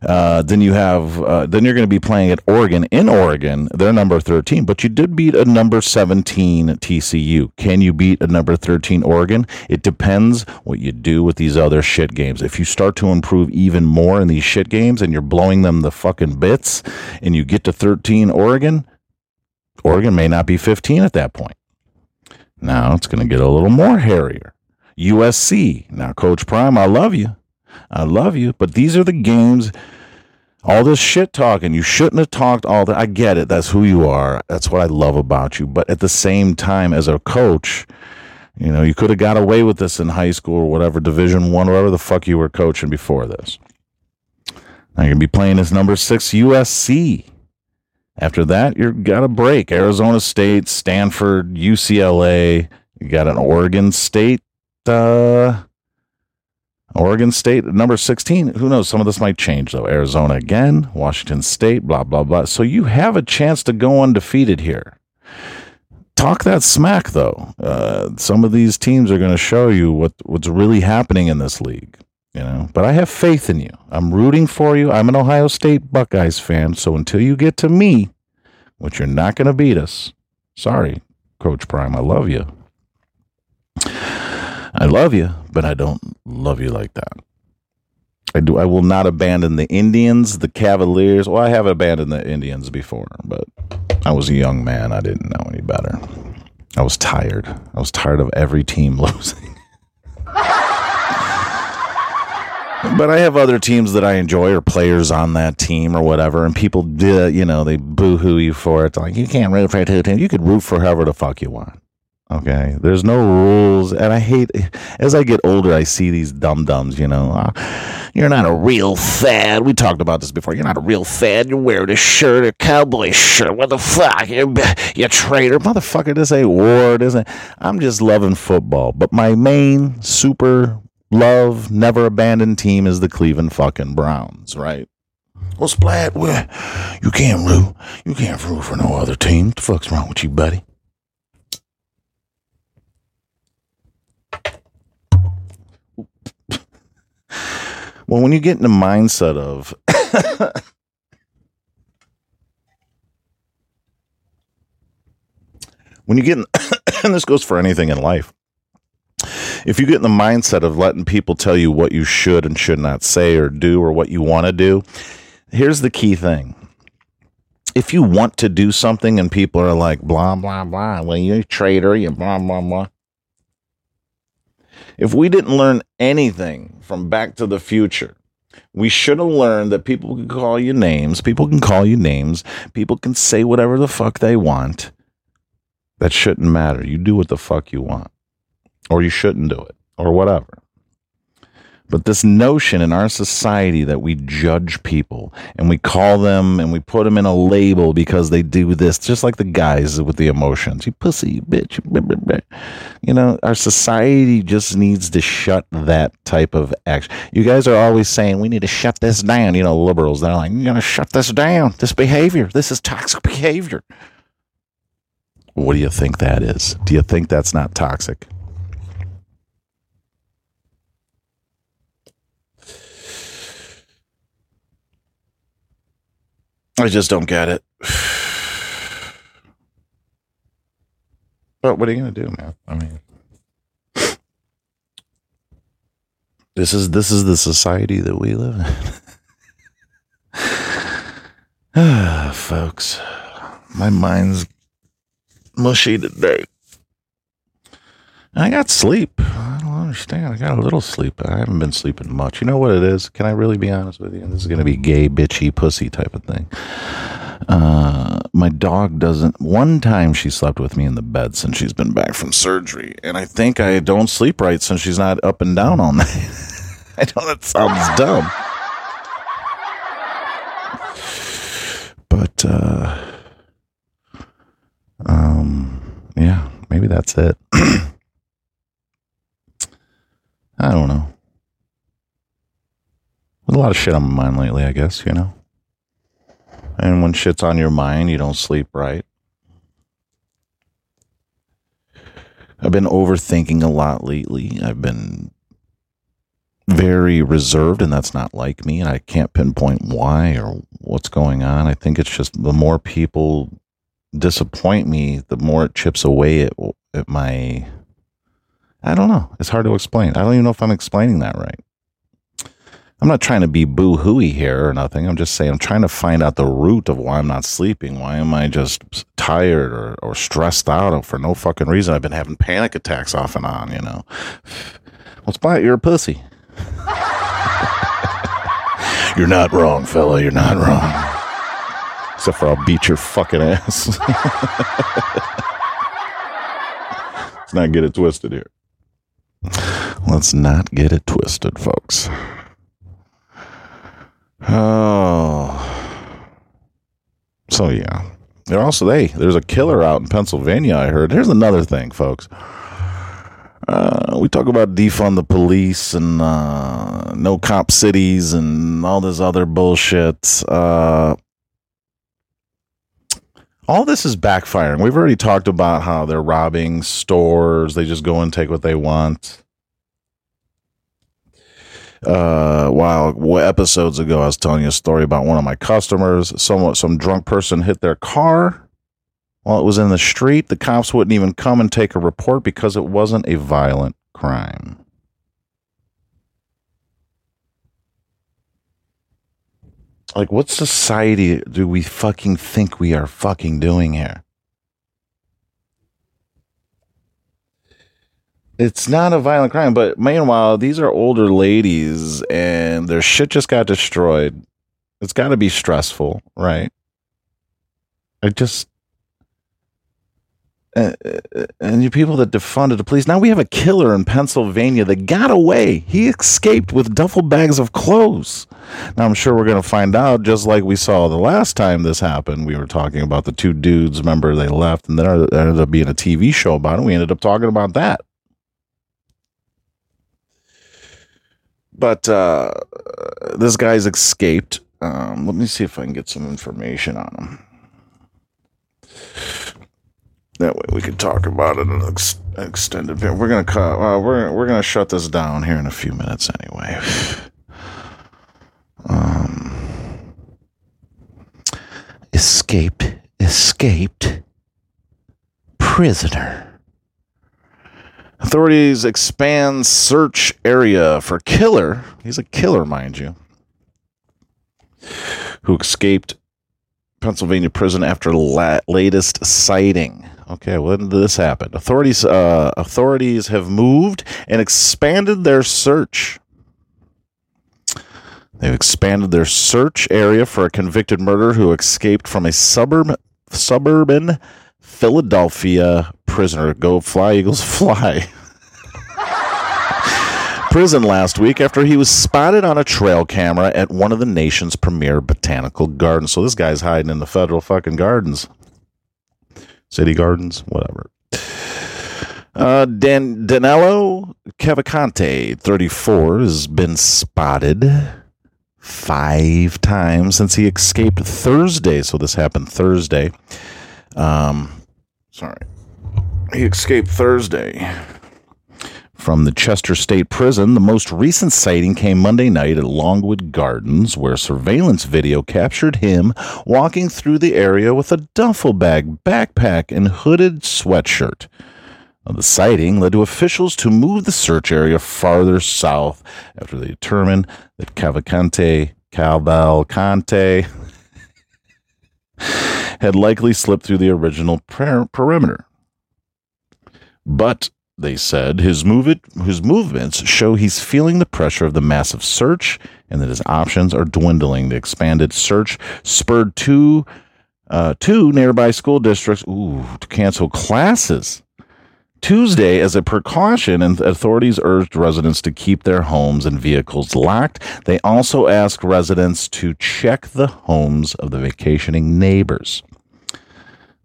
Uh, then you have, uh, then you're going to be playing at Oregon in Oregon. They're number 13, but you did beat a number 17 TCU. Can you beat a number 13 Oregon? It depends what you do with these other shit games. If you start to improve even more in these shit games and you're blowing them the fucking bits and you get to 13 Oregon, Oregon may not be 15 at that point. Now it's going to get a little more hairier. USC. Now, Coach Prime, I love you. I love you. But these are the games, all this shit talking. You shouldn't have talked all that. I get it. That's who you are. That's what I love about you. But at the same time, as a coach, you know, you could have got away with this in high school or whatever, Division One, whatever the fuck you were coaching before this. Now you're gonna be playing as number six USC. After that, you're got a break. Arizona State, Stanford, UCLA. You got an Oregon State uh, Oregon State number 16. Who knows? Some of this might change, though. Arizona again, Washington State, blah, blah, blah. So you have a chance to go undefeated here. Talk that smack, though. Uh, some of these teams are going to show you what, what's really happening in this league. You know, but I have faith in you. I'm rooting for you. I'm an Ohio State Buckeyes fan. So until you get to me, which you're not going to beat us, sorry, Coach Prime. I love you. I love you, but I don't love you like that. I do. I will not abandon the Indians, the Cavaliers. Well, I have abandoned the Indians before, but I was a young man. I didn't know any better. I was tired. I was tired of every team losing. but I have other teams that I enjoy, or players on that team, or whatever. And people, do, you know, they boo-hoo you for it. Like you can't root for two teams. You could root for whoever the fuck you want. Okay, there's no rules, and I hate. As I get older, I see these dum dums. You know, uh, you're not a real fad. We talked about this before. You're not a real fad. You're wearing a shirt, a cowboy shirt. What the fuck? You, you traitor, motherfucker. This ain't war. This ain't. I'm just loving football, but my main super love, never abandoned team is the Cleveland fucking Browns. Right? Well, Splat, well, you can't root. You can't root for no other team. What the fuck's wrong with you, buddy? Well, when you get in the mindset of when you get in, and this goes for anything in life. If you get in the mindset of letting people tell you what you should and should not say or do or what you want to do, here's the key thing. If you want to do something and people are like, blah, blah, blah, well, you're a traitor, you blah, blah, blah. If we didn't learn anything from Back to the Future, we should have learned that people can call you names. People can call you names. People can say whatever the fuck they want. That shouldn't matter. You do what the fuck you want, or you shouldn't do it, or whatever. But this notion in our society that we judge people and we call them and we put them in a label because they do this, just like the guys with the emotions. You pussy, you bitch. You know, our society just needs to shut that type of action. You guys are always saying we need to shut this down. You know, liberals, they're like, you got to shut this down. This behavior, this is toxic behavior. What do you think that is? Do you think that's not toxic? I just don't get it. But what are you going to do, man? I mean, this is this is the society that we live in. Ah, folks, my mind's mushy today. I got sleep. I don't understand. I got a little sleep. I haven't been sleeping much. You know what it is? Can I really be honest with you? This is going to be gay, bitchy, pussy type of thing. Uh, my dog doesn't. One time she slept with me in the bed since she's been back from surgery, and I think I don't sleep right since she's not up and down all night. I know that sounds dumb, but uh, um, yeah, maybe that's it. I don't know. There's a lot of shit on my mind lately, I guess, you know. And when shit's on your mind, you don't sleep right. I've been overthinking a lot lately. I've been very reserved, and that's not like me. And I can't pinpoint why or what's going on. I think it's just the more people disappoint me, the more it chips away at, at my. I don't know. It's hard to explain. I don't even know if I'm explaining that right. I'm not trying to be boo hooey here or nothing. I'm just saying I'm trying to find out the root of why I'm not sleeping. Why am I just tired or, or stressed out for no fucking reason? I've been having panic attacks off and on, you know. Well, Spot, you're a pussy. you're not wrong, fella. You're not wrong. Except for I'll beat your fucking ass. Let's not get it twisted here. Let's not get it twisted, folks. Oh. So yeah. They're also they there's a killer out in Pennsylvania, I heard. Here's another thing, folks. Uh, we talk about defund the police and uh, no cop cities and all this other bullshit. Uh, all this is backfiring. We've already talked about how they're robbing stores. They just go and take what they want uh while what episodes ago I was telling you a story about one of my customers. Someone some drunk person hit their car while it was in the street. The cops wouldn't even come and take a report because it wasn't a violent crime. Like what society do we fucking think we are fucking doing here? It's not a violent crime, but meanwhile, these are older ladies and their shit just got destroyed. It's got to be stressful, right? I just uh, uh, and you people that defunded the police. Now we have a killer in Pennsylvania that got away. He escaped with duffel bags of clothes. Now I'm sure we're going to find out, just like we saw the last time this happened. We were talking about the two dudes. Remember, they left, and then there ended up being a TV show about it. We ended up talking about that. But uh, this guy's escaped. Um, let me see if I can get some information on him. That way we could talk about it in an ex- extended bit. We're gonna cut. Uh, we're we're gonna shut this down here in a few minutes anyway. Um, escaped, escaped prisoner. Authorities expand search area for killer. He's a killer, mind you, who escaped Pennsylvania prison after la- latest sighting. Okay, when did this happen? Authorities uh, authorities have moved and expanded their search. They've expanded their search area for a convicted murderer who escaped from a suburb suburban Philadelphia prisoner. Go fly, Eagles, fly. Prison last week after he was spotted on a trail camera at one of the nation's premier botanical gardens. So this guy's hiding in the federal fucking gardens, city gardens, whatever. Uh, Dan Danilo Cavalcante, 34, has been spotted five times since he escaped Thursday. So this happened Thursday. Um, sorry, he escaped Thursday from the Chester State Prison. The most recent sighting came Monday night at Longwood Gardens, where surveillance video captured him walking through the area with a duffel bag, backpack, and hooded sweatshirt. The sighting led to officials to move the search area farther south after they determined that Cavalcante, Cavalcante had likely slipped through the original per- perimeter. But they said his move his movements show he's feeling the pressure of the massive search and that his options are dwindling. The expanded search spurred two uh, two nearby school districts ooh, to cancel classes Tuesday as a precaution, and authorities urged residents to keep their homes and vehicles locked. They also asked residents to check the homes of the vacationing neighbors.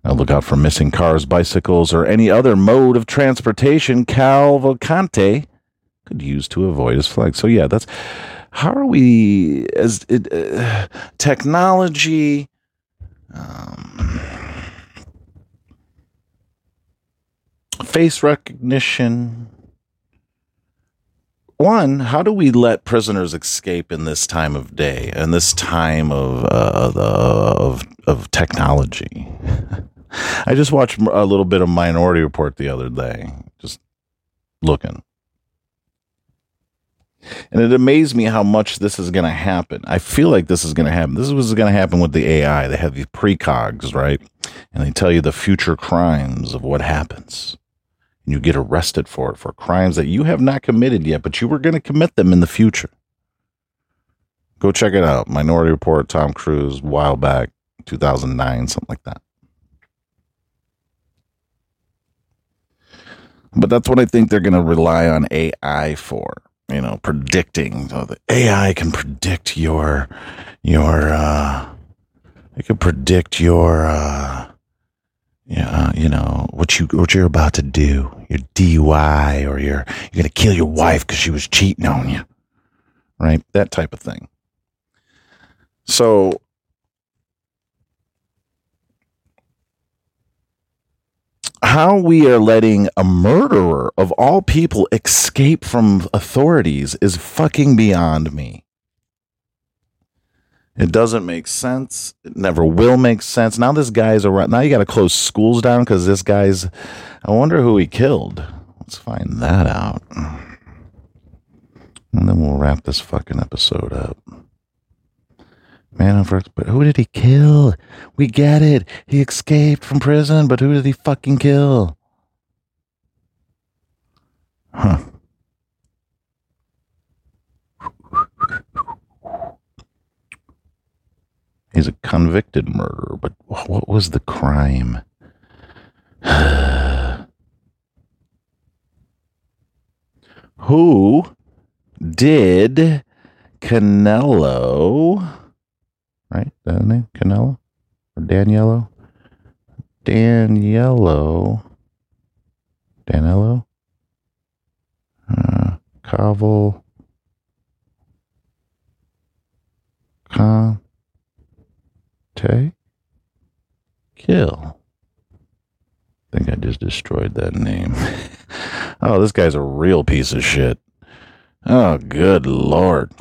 Now look out for missing cars, bicycles, or any other mode of transportation Cavalcante could use to avoid his flag. So yeah, that's how are we as it, uh, technology. Um, face recognition. One, how do we let prisoners escape in this time of day and this time of uh, of of technology? I just watched a little bit of Minority Report the other day, just looking. And it amazed me how much this is going to happen. I feel like this is going to happen. This is what's going to happen with the AI. They have these precogs, right? And they tell you the future crimes of what happens. And you get arrested for it, for crimes that you have not committed yet, but you were going to commit them in the future. Go check it out. Minority Report, Tom Cruise, while back, 2009, something like that. But that's what I think they're going to rely on AI for. You know, predicting. So the AI can predict your, your, uh, it can predict your, uh, yeah, you know what you what you're about to do, your DUI, or you're you're gonna kill your wife because she was cheating on you, right? That type of thing. So how we are letting a murderer of all people escape from authorities is fucking beyond me. It doesn't make sense. It never will make sense. Now this guy's around. Now you got to close schools down because this guy's. I wonder who he killed. Let's find that out. And then we'll wrap this fucking episode up. Man first, but who did he kill? We get it. He escaped from prison, but who did he fucking kill? Huh. He's a convicted murderer, but what was the crime? who did Canelo? Right? That name? Canelo? Or Daniello? Daniello. Danilo? Uh, Caval. Conte? Kill. I think I just destroyed that name. oh, this guy's a real piece of shit. Oh, good lord.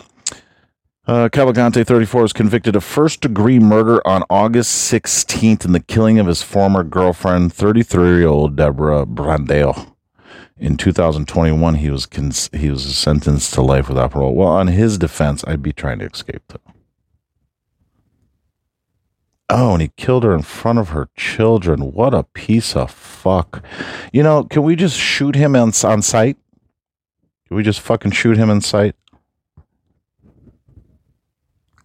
Uh, Cavalcante, 34, was convicted of first degree murder on August 16th in the killing of his former girlfriend, 33 year old Deborah Brandao. In 2021, he was cons- he was sentenced to life without parole. Well, on his defense, I'd be trying to escape though. Oh, and he killed her in front of her children. What a piece of fuck. You know, can we just shoot him on, on sight? Can we just fucking shoot him in sight?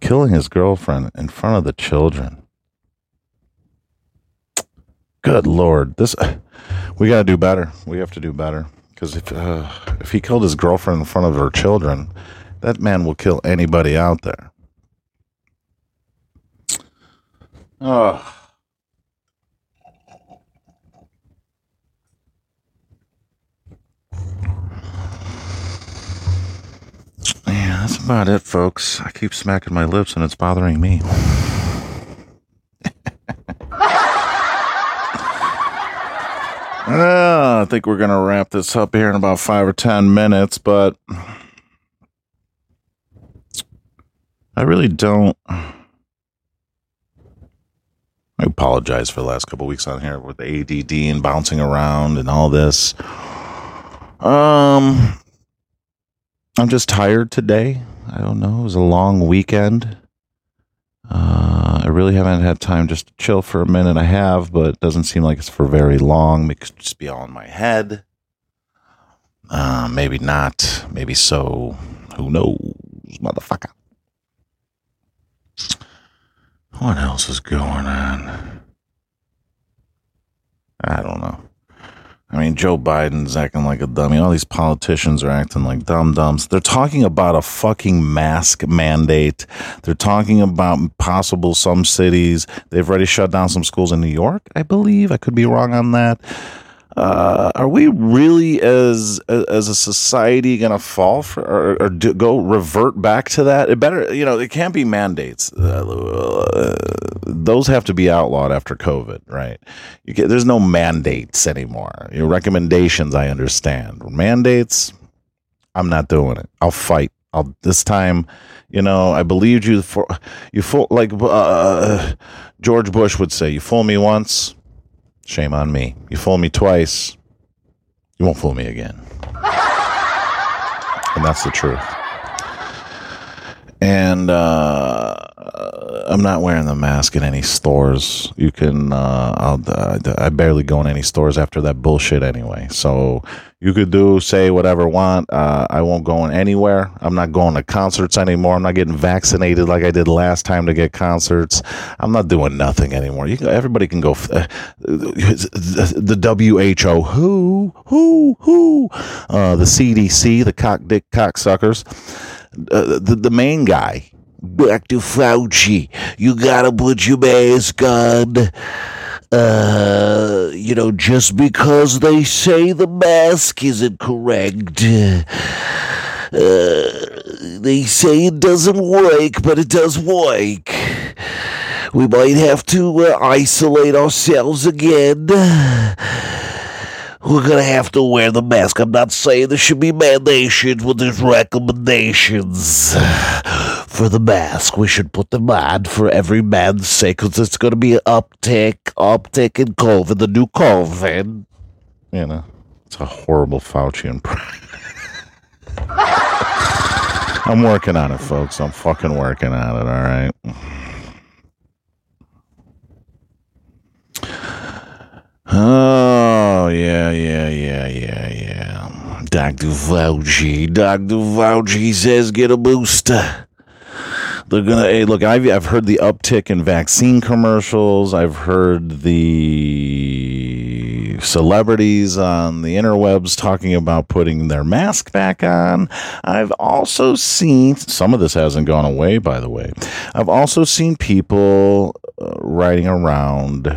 Killing his girlfriend in front of the children. Good lord, this we got to do better. We have to do better because if uh, if he killed his girlfriend in front of her children, that man will kill anybody out there. Oh. About it, folks. I keep smacking my lips and it's bothering me. Uh, I think we're going to wrap this up here in about five or ten minutes, but I really don't. I apologize for the last couple weeks on here with the ADD and bouncing around and all this. Um, I'm just tired today. I don't know. It was a long weekend. Uh, I really haven't had time just to chill for a minute. I have, but it doesn't seem like it's for very long. It could just be all in my head. Uh, maybe not. Maybe so. Who knows, motherfucker? What else is going on? I don't know. I mean, Joe Biden's acting like a dummy. All these politicians are acting like dum dums. They're talking about a fucking mask mandate. They're talking about possible some cities. They've already shut down some schools in New York, I believe. I could be wrong on that. Uh, are we really, as as a society, going to fall for or, or do, go revert back to that? It better, you know, it can't be mandates. Uh, those have to be outlawed after COVID, right? Get, there's no mandates anymore. Your recommendations, I understand. Mandates, I'm not doing it. I'll fight. I'll this time, you know, I believed you for you fool like uh, George Bush would say, you fool me once, shame on me. You fool me twice, you won't fool me again. and that's the truth. And uh, I'm not wearing the mask in any stores. You can, uh, I barely go in any stores after that bullshit anyway. So you could do, say whatever want. Uh, I won't go in anywhere. I'm not going to concerts anymore. I'm not getting vaccinated like I did last time to get concerts. I'm not doing nothing anymore. You everybody can go. Uh, the WHO, who, who, who, uh, the CDC, the cock dick cocksuckers, uh, the the main guy, Dr. Fauci. You gotta put your mask on. Uh, you know, just because they say the mask isn't correct. Uh, they say it doesn't work, but it does work. We might have to uh, isolate ourselves again. We're gonna have to wear the mask. I'm not saying there should be mandations, but there's recommendations for the mask. We should put them on for every man's sake, because it's gonna be an uptick, uptick in COVID, the new COVID. You know, it's a horrible Fauci impression. I'm working on it, folks. I'm fucking working on it, all right? Oh, yeah, yeah, yeah, yeah, yeah. Dr. Fauci. Dr. Fauci says get a booster. They're gonna hey, look. I've I've heard the uptick in vaccine commercials. I've heard the celebrities on the interwebs talking about putting their mask back on. I've also seen some of this hasn't gone away, by the way. I've also seen people uh, riding around.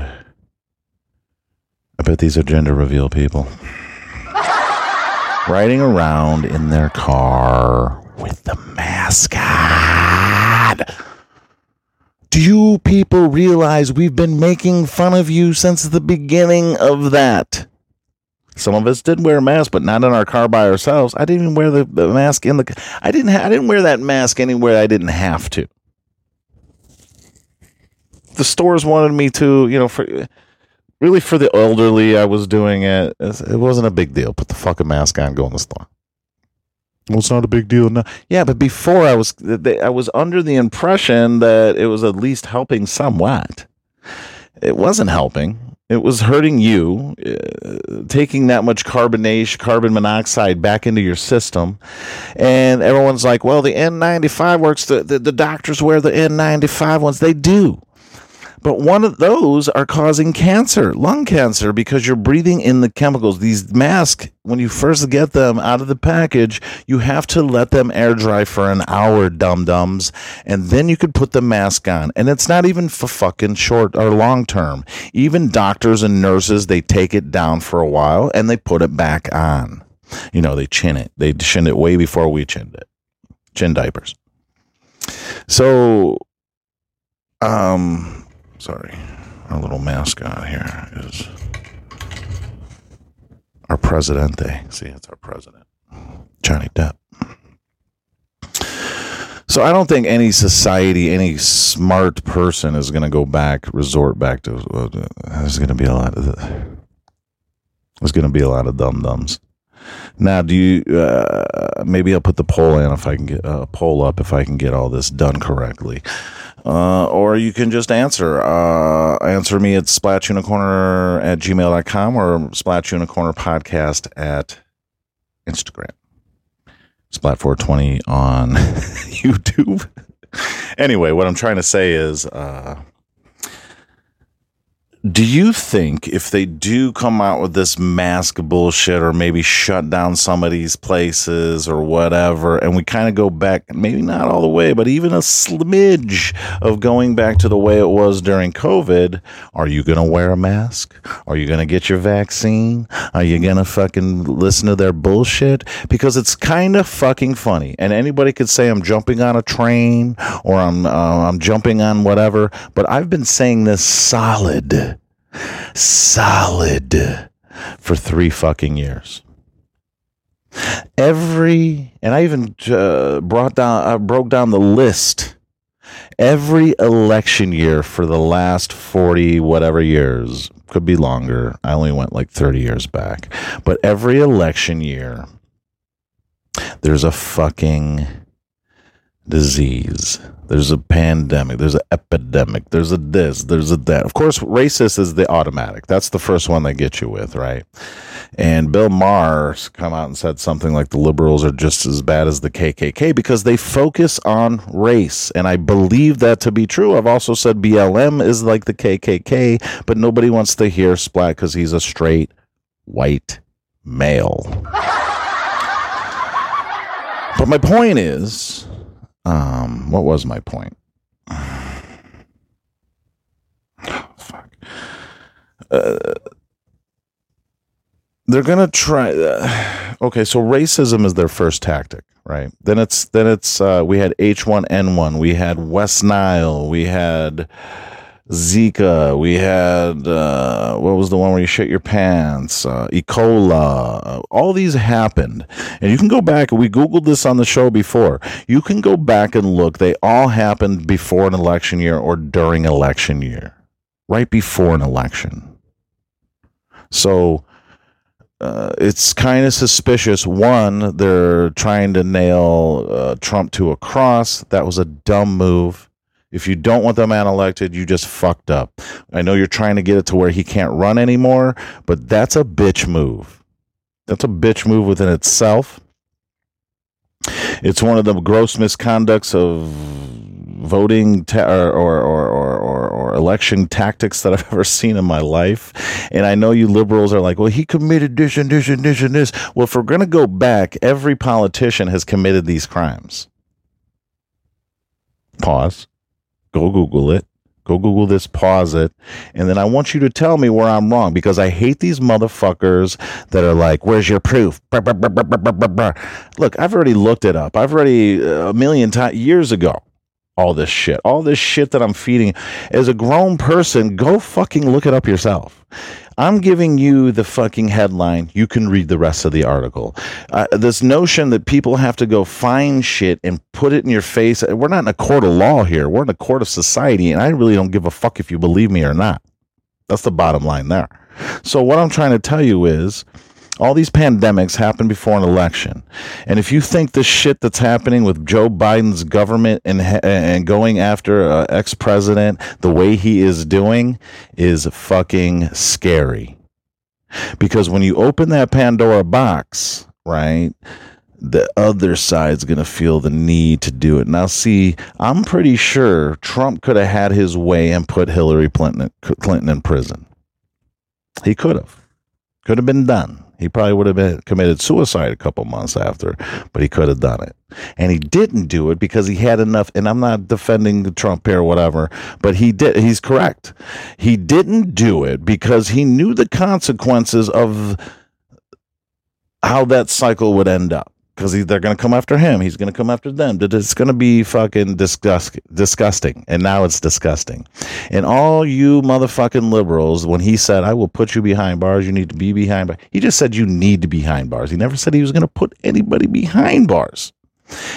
I bet these are gender reveal people. riding around in their car with the mask on. Do you people realize we've been making fun of you since the beginning of that? Some of us did wear masks, but not in our car by ourselves. I didn't even wear the, the mask in the. I didn't. Ha- I didn't wear that mask anywhere I didn't have to. The stores wanted me to, you know, for really for the elderly. I was doing it. It wasn't a big deal. Put the fucking mask on, go in the store. Well, it's not a big deal now. Yeah, but before I was, I was under the impression that it was at least helping somewhat. It wasn't helping. It was hurting you, uh, taking that much carbonation, carbon monoxide back into your system. And everyone's like, well, the N95 works. The, the, the doctors wear the N95 ones. They do. But one of those are causing cancer, lung cancer, because you're breathing in the chemicals. These masks, when you first get them out of the package, you have to let them air dry for an hour, dum dums, and then you could put the mask on. And it's not even for fucking short or long term. Even doctors and nurses, they take it down for a while and they put it back on. You know, they chin it. They chin it way before we chinned it. Chin diapers. So, um, sorry, our little mascot here is our presidente. See, it's our president, Johnny Depp. So I don't think any society, any smart person is going to go back, resort back to. Uh, there's going to be a lot of. There's going to be a lot of dum dums. Now, do you? Uh, maybe I'll put the poll in if I can get a uh, poll up if I can get all this done correctly. Uh, or you can just answer. Uh, answer me at splatunicorner at gmail.com or splatunicorner podcast at Instagram. Splat420 on YouTube. anyway, what I'm trying to say is, uh, do you think if they do come out with this mask bullshit or maybe shut down some of these places or whatever, and we kind of go back, maybe not all the way, but even a smidge of going back to the way it was during COVID, are you going to wear a mask? Are you going to get your vaccine? Are you going to fucking listen to their bullshit? Because it's kind of fucking funny. And anybody could say I'm jumping on a train or I'm, uh, I'm jumping on whatever, but I've been saying this solid solid for three fucking years. Every, and I even uh, brought down, I broke down the list. Every election year for the last 40 whatever years, could be longer. I only went like 30 years back. But every election year, there's a fucking disease. There's a pandemic. There's an epidemic. There's a this. There's a that. Of course, racist is the automatic. That's the first one they get you with, right? And Bill Maher come out and said something like the liberals are just as bad as the KKK because they focus on race, and I believe that to be true. I've also said BLM is like the KKK, but nobody wants to hear Splat because he's a straight white male. but my point is um, what was my point? Oh, fuck. Uh, they're gonna try. Uh, okay, so racism is their first tactic, right? Then it's then it's uh, we had H one N one, we had West Nile, we had Zika, we had uh, what was the one where you shit your pants, uh, E. coli. Uh, all these happened, and you can go back. We googled this on the show before. You can go back and look. They all happened before an election year or during election year, right before an election. So. Uh, it's kind of suspicious. One, they're trying to nail uh, Trump to a cross. That was a dumb move. If you don't want the man elected, you just fucked up. I know you're trying to get it to where he can't run anymore, but that's a bitch move. That's a bitch move within itself. It's one of the gross misconducts of voting te- or, or, or, or, or, election tactics that I've ever seen in my life. And I know you liberals are like, well, he committed this and this and this and this. Well, if we're going to go back, every politician has committed these crimes. Pause. Go Google it. Go Google this, pause it, and then I want you to tell me where I'm wrong because I hate these motherfuckers that are like, "Where's your proof?" Brr, brr, brr. Look, I've already looked it up. I've already uh, a million times years ago. All this shit, all this shit that I'm feeding. As a grown person, go fucking look it up yourself. I'm giving you the fucking headline. You can read the rest of the article. Uh, this notion that people have to go find shit and put it in your face. We're not in a court of law here. We're in a court of society, and I really don't give a fuck if you believe me or not. That's the bottom line there. So what I'm trying to tell you is all these pandemics happen before an election. And if you think the shit that's happening with Joe Biden's government and and going after uh, ex-president the way he is doing is fucking scary. Because when you open that Pandora box, right? the other side's going to feel the need to do it. Now, see, I'm pretty sure Trump could have had his way and put Hillary Clinton, Clinton in prison. He could have. Could have been done. He probably would have been committed suicide a couple months after, but he could have done it. And he didn't do it because he had enough. And I'm not defending the Trump here or whatever, but he did. He's correct. He didn't do it because he knew the consequences of how that cycle would end up because they're going to come after him. He's going to come after them. It's going to be fucking disgust, disgusting. And now it's disgusting. And all you motherfucking liberals, when he said, I will put you behind bars, you need to be behind bars, he just said you need to be behind bars. He never said he was going to put anybody behind bars.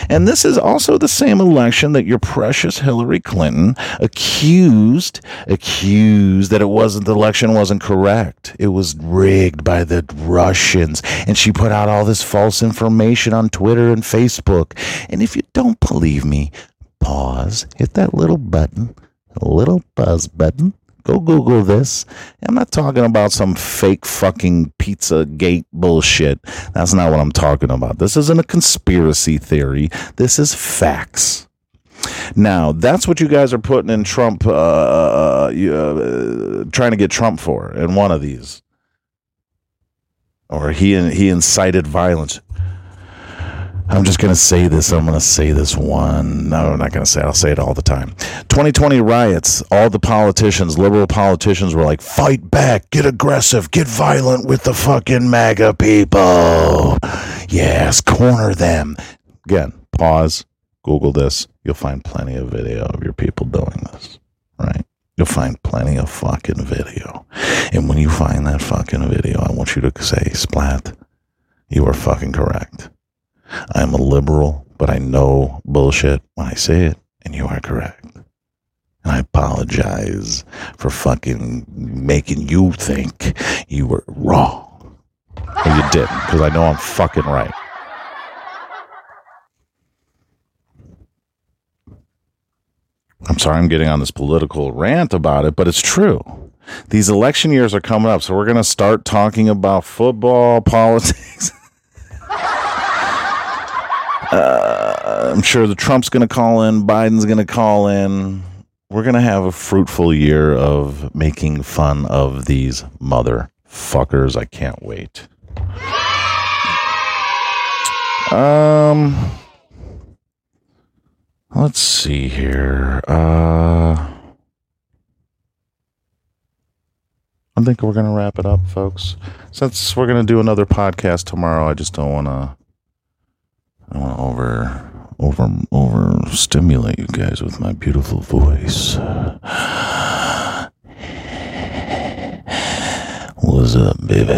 And this is also the same election that your precious Hillary Clinton accused accused that it wasn't the election wasn't correct. It was rigged by the Russians. And she put out all this false information on Twitter and Facebook. And if you don't believe me, pause, hit that little button, little buzz button. Go Google this. I'm not talking about some fake fucking pizza gate bullshit. That's not what I'm talking about. This isn't a conspiracy theory. This is facts. Now, that's what you guys are putting in Trump, uh, uh, uh, trying to get Trump for in one of these. Or he, he incited violence. I'm just going to say this. I'm going to say this one. No, I'm not going to say it. I'll say it all the time. 2020 riots. All the politicians, liberal politicians, were like, fight back, get aggressive, get violent with the fucking MAGA people. Yes, corner them. Again, pause, Google this. You'll find plenty of video of your people doing this, right? You'll find plenty of fucking video. And when you find that fucking video, I want you to say, Splat, you are fucking correct. I'm a liberal, but I know bullshit when I say it, and you are correct. And I apologize for fucking making you think you were wrong. Or you didn't, because I know I'm fucking right. I'm sorry I'm getting on this political rant about it, but it's true. These election years are coming up, so we're going to start talking about football, politics. Uh, I'm sure the Trump's going to call in, Biden's going to call in. We're going to have a fruitful year of making fun of these motherfuckers. I can't wait. Um, let's see here. Uh, I think we're going to wrap it up, folks. Since we're going to do another podcast tomorrow, I just don't want to over, over, over stimulate you guys with my beautiful voice. What's up, baby?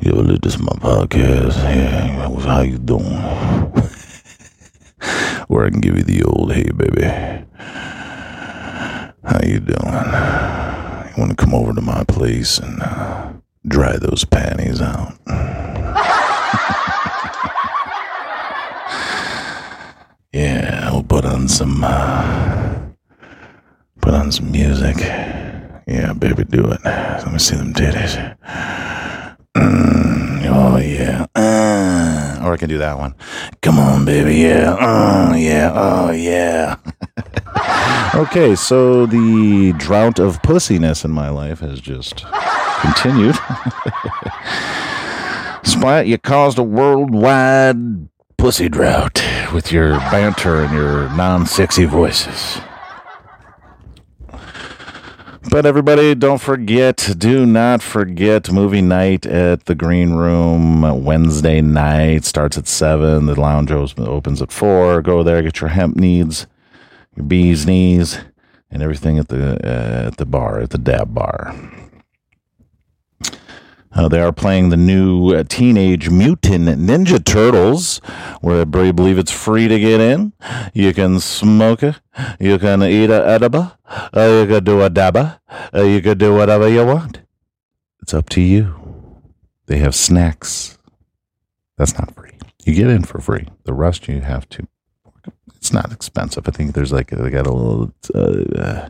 You ever listened to my podcast? Yeah, how you doing? Where I can give you the old, hey, baby. How you doing? You want to come over to my place and uh, dry those panties out? Yeah, I'll put on some uh, put on some music. Yeah, baby, do it. Let me see them titties. Mm, oh yeah. Uh, or I can do that one. Come on, baby. Yeah. Oh yeah. Oh yeah. Okay, so the drought of pussiness in my life has just continued. Splat, you caused a worldwide pussy drought with your banter and your non sexy voices. But everybody, don't forget, do not forget movie night at the Green Room Wednesday night. Starts at 7. The lounge opens at 4. Go there, get your hemp needs, your bees knees, and everything at the uh, at the bar, at the dab bar. Uh, they are playing the new uh, Teenage Mutant Ninja Turtles, where I believe it's free to get in. You can smoke it, you can eat a edible, uh, you can do a dabba, uh, you can do whatever you want. It's up to you. They have snacks. That's not free. You get in for free. The rest you have to. It's not expensive. I think there's like they got a little uh,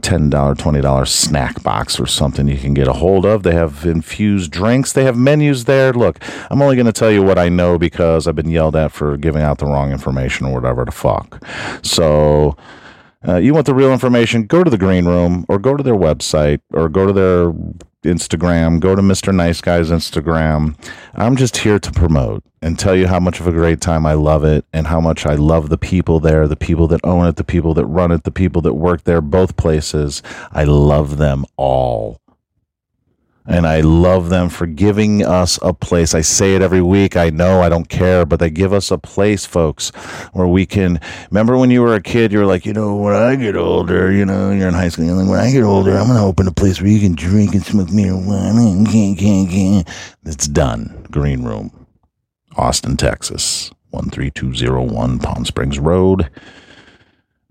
ten dollar, twenty dollar snack box or something you can get a hold of. They have infused drinks. They have menus there. Look, I'm only going to tell you what I know because I've been yelled at for giving out the wrong information or whatever the fuck. So. Uh, you want the real information? Go to the green room or go to their website or go to their Instagram, go to Mr. Nice Guy's Instagram. I'm just here to promote and tell you how much of a great time I love it and how much I love the people there, the people that own it, the people that run it, the people that work there, both places. I love them all. And I love them for giving us a place. I say it every week. I know I don't care, but they give us a place, folks, where we can. Remember when you were a kid, you were like, you know, when I get older, you know, you're in high school, you're like, when I get older, I'm going to open a place where you can drink and smoke marijuana. Can, can, can. It's done. Green Room, Austin, Texas, 13201 Palm Springs Road.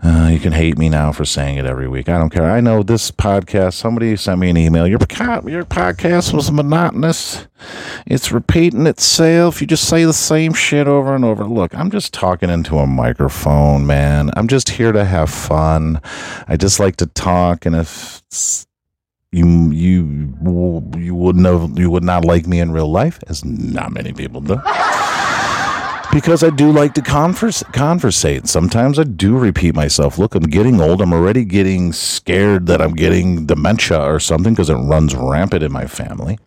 Uh, you can hate me now for saying it every week. I don't care. I know this podcast. Somebody sent me an email. Your your podcast was monotonous. It's repeating itself. You just say the same shit over and over. Look, I'm just talking into a microphone, man. I'm just here to have fun. I just like to talk, and if you you you wouldn't have you would not like me in real life, as not many people do because I do like to converse, conversate. Sometimes I do repeat myself. Look, I'm getting old. I'm already getting scared that I'm getting dementia or something because it runs rampant in my family.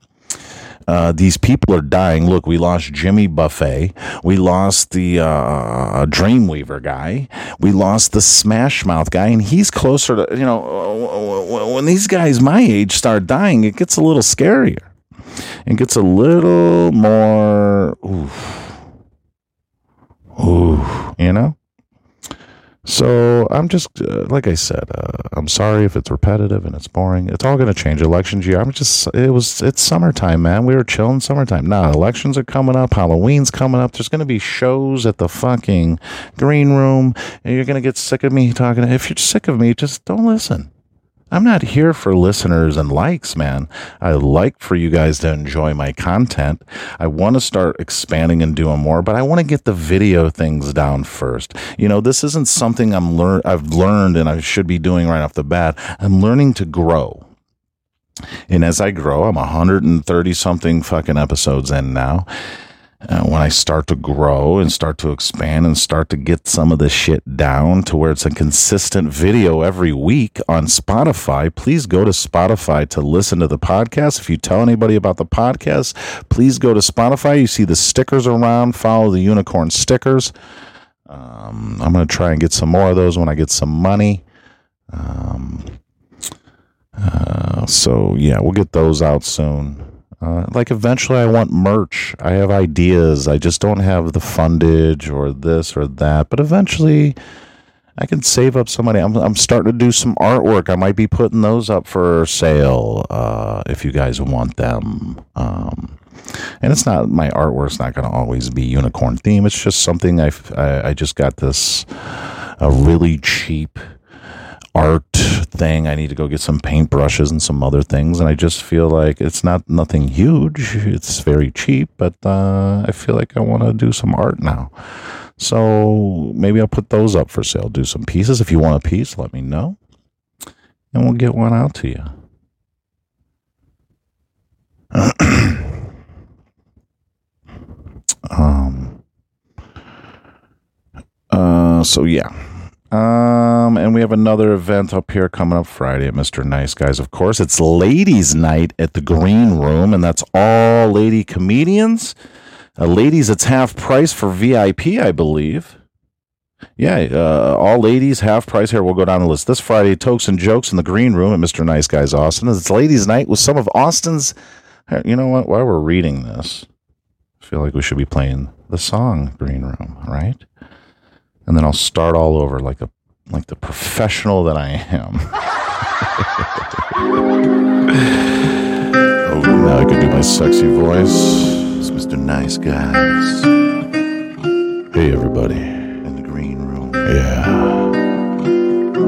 Uh, these people are dying. Look, we lost Jimmy Buffett. We lost the uh, Dreamweaver guy. We lost the Smash Mouth guy, and he's closer to you know. When these guys my age start dying, it gets a little scarier. It gets a little more. Oof Ooh, you know? So I'm just, uh, like I said, uh, I'm sorry if it's repetitive and it's boring. It's all going to change. Elections year. I'm just, it was, it's summertime, man. We were chilling summertime. Now, elections are coming up. Halloween's coming up. There's going to be shows at the fucking green room. And you're going to get sick of me talking. If you're sick of me, just don't listen. I'm not here for listeners and likes, man. I like for you guys to enjoy my content. I want to start expanding and doing more, but I want to get the video things down first. You know, this isn't something I'm learn I've learned and I should be doing right off the bat. I'm learning to grow. And as I grow, I'm 130 something fucking episodes in now. Uh, when I start to grow and start to expand and start to get some of this shit down to where it's a consistent video every week on Spotify, please go to Spotify to listen to the podcast. If you tell anybody about the podcast, please go to Spotify. You see the stickers around, follow the unicorn stickers. Um, I'm going to try and get some more of those when I get some money. Um, uh, so, yeah, we'll get those out soon. Uh, like eventually I want merch. I have ideas. I just don't have the fundage or this or that. But eventually I can save up some money. I'm, I'm starting to do some artwork. I might be putting those up for sale uh, if you guys want them. Um, and it's not my artwork's not going to always be unicorn theme. It's just something I've, I I just got this a really cheap art thing. I need to go get some paintbrushes and some other things. And I just feel like it's not nothing huge. It's very cheap, but uh, I feel like I want to do some art now. So maybe I'll put those up for sale. Do some pieces. If you want a piece, let me know. And we'll get one out to you. um, uh, so yeah. Um, and we have another event up here coming up Friday at Mr. Nice Guys. Of course, it's Ladies' Night at the Green Room, and that's all lady comedians. Uh, ladies, it's half price for VIP, I believe. Yeah, uh, all ladies, half price. Here, we'll go down the list. This Friday, Tokes and Jokes in the Green Room at Mr. Nice Guys Austin. It's Ladies' Night with some of Austin's. You know what? While we're reading this, I feel like we should be playing the song Green Room, right? And then I'll start all over like a like the professional that I am. oh, now I can do my sexy voice. It's Mr. Nice Guys. Hey, everybody. In the green room. Yeah.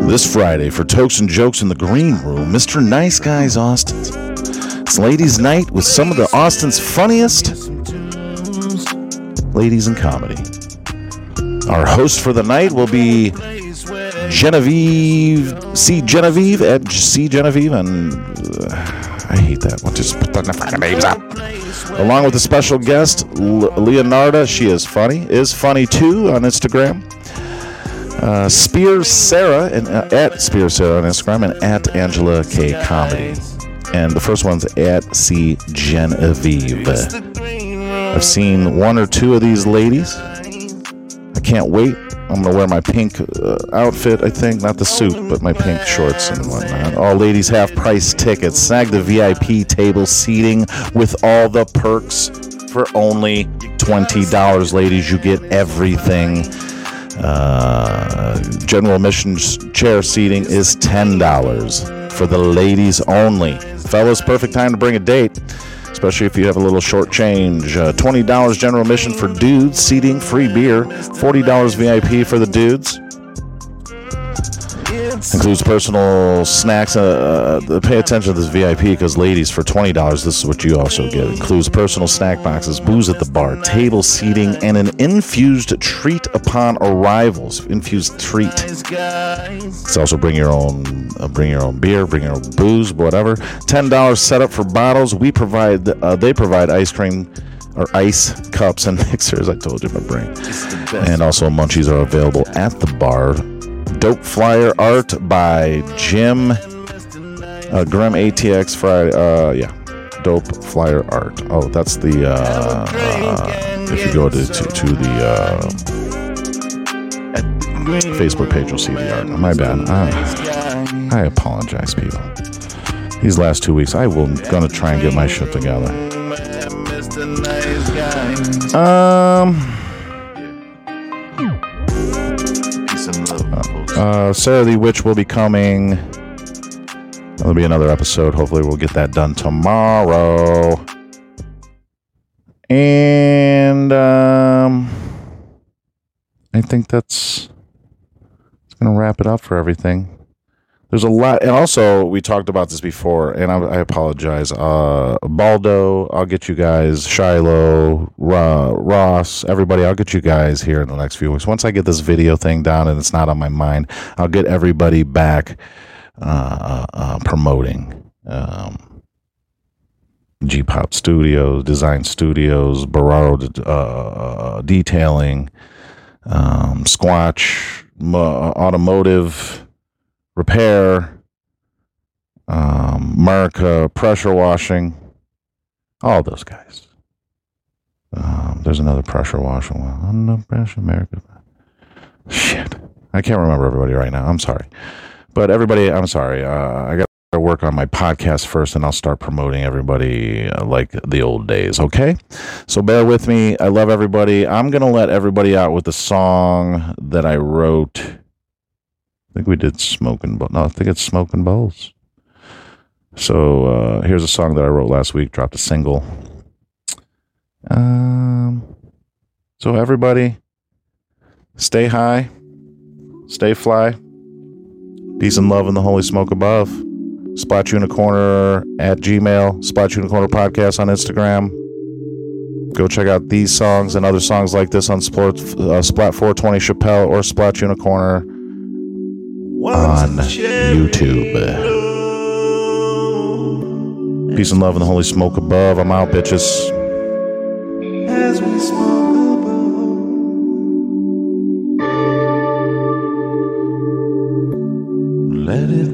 This Friday for Tokes and Jokes in the Green Room, Mr. Nice Guys Austin. It's ladies' night with some of the Austin's funniest ladies in comedy. Our host for the night will be Genevieve C. Genevieve at C. Genevieve, and uh, I hate that one. Just put the names up. Along with a special guest, L- Leonarda. She is funny, is funny too on Instagram. Uh, Spears Sarah and uh, at Spears Sarah on Instagram and at Angela K Comedy. And the first one's at C Genevieve. I've seen one or two of these ladies. I can't wait. I'm gonna wear my pink uh, outfit. I think not the suit, but my pink shorts and whatnot. All ladies half price tickets. Snag the VIP table seating with all the perks for only twenty dollars. Ladies, you get everything. Uh, general admission chair seating is ten dollars for the ladies only. Fellas, perfect time to bring a date especially if you have a little short change. Uh, $20 general admission for dudes, seating, free beer. $40 VIP for the dudes. Includes personal snacks. Uh, uh, pay attention to this VIP because, ladies, for $20, this is what you also get. Includes personal snack boxes, booze at the bar, table seating, and an infused treat upon arrivals. Infused treat. It's also bring your own, uh, bring your own beer, bring your own booze, whatever. Ten dollars setup for bottles. We provide, uh, they provide ice cream or ice cups and mixers. I told you my brain. And also munchies are available at the bar. Dope flyer art by Jim uh, Grim ATX Friday. Uh, yeah, dope flyer art. Oh, that's the. Uh, uh, if you go to to, to the uh, Facebook page, you'll see the art. My bad. I, I apologize, people. These last two weeks, I will gonna try and get my shit together. Um. Uh, Sarah the Witch will be coming. There'll be another episode. Hopefully, we'll get that done tomorrow. And um, I think that's it's gonna wrap it up for everything. There's a lot, and also we talked about this before, and I, I apologize. Uh, Baldo, I'll get you guys. Shiloh, Ra, Ross, everybody, I'll get you guys here in the next few weeks. Once I get this video thing down and it's not on my mind, I'll get everybody back uh, uh, promoting. Um, G Pop Studios, Design Studios, Bararo uh, Detailing, um, Squatch, Mo- Automotive repair, um, America pressure washing, all those guys. Um, there's another pressure washing one. Under pressure, America. Shit, I can't remember everybody right now. I'm sorry, but everybody, I'm sorry. Uh, I got to work on my podcast first, and I'll start promoting everybody uh, like the old days. Okay, so bear with me. I love everybody. I'm gonna let everybody out with the song that I wrote. I think we did Smoking Bowls. No, I think it's Smoking Bowls. So uh, here's a song that I wrote last week, dropped a single. Um, so everybody, stay high, stay fly, peace and love in the holy smoke above. splatunicorner at Gmail, splatunicorner podcast on Instagram. Go check out these songs and other songs like this on uh, Splat 420 Chappelle or splatunicorner on YouTube. Peace and love in the holy smoke above. I'm out, bitches. As we smoke Let it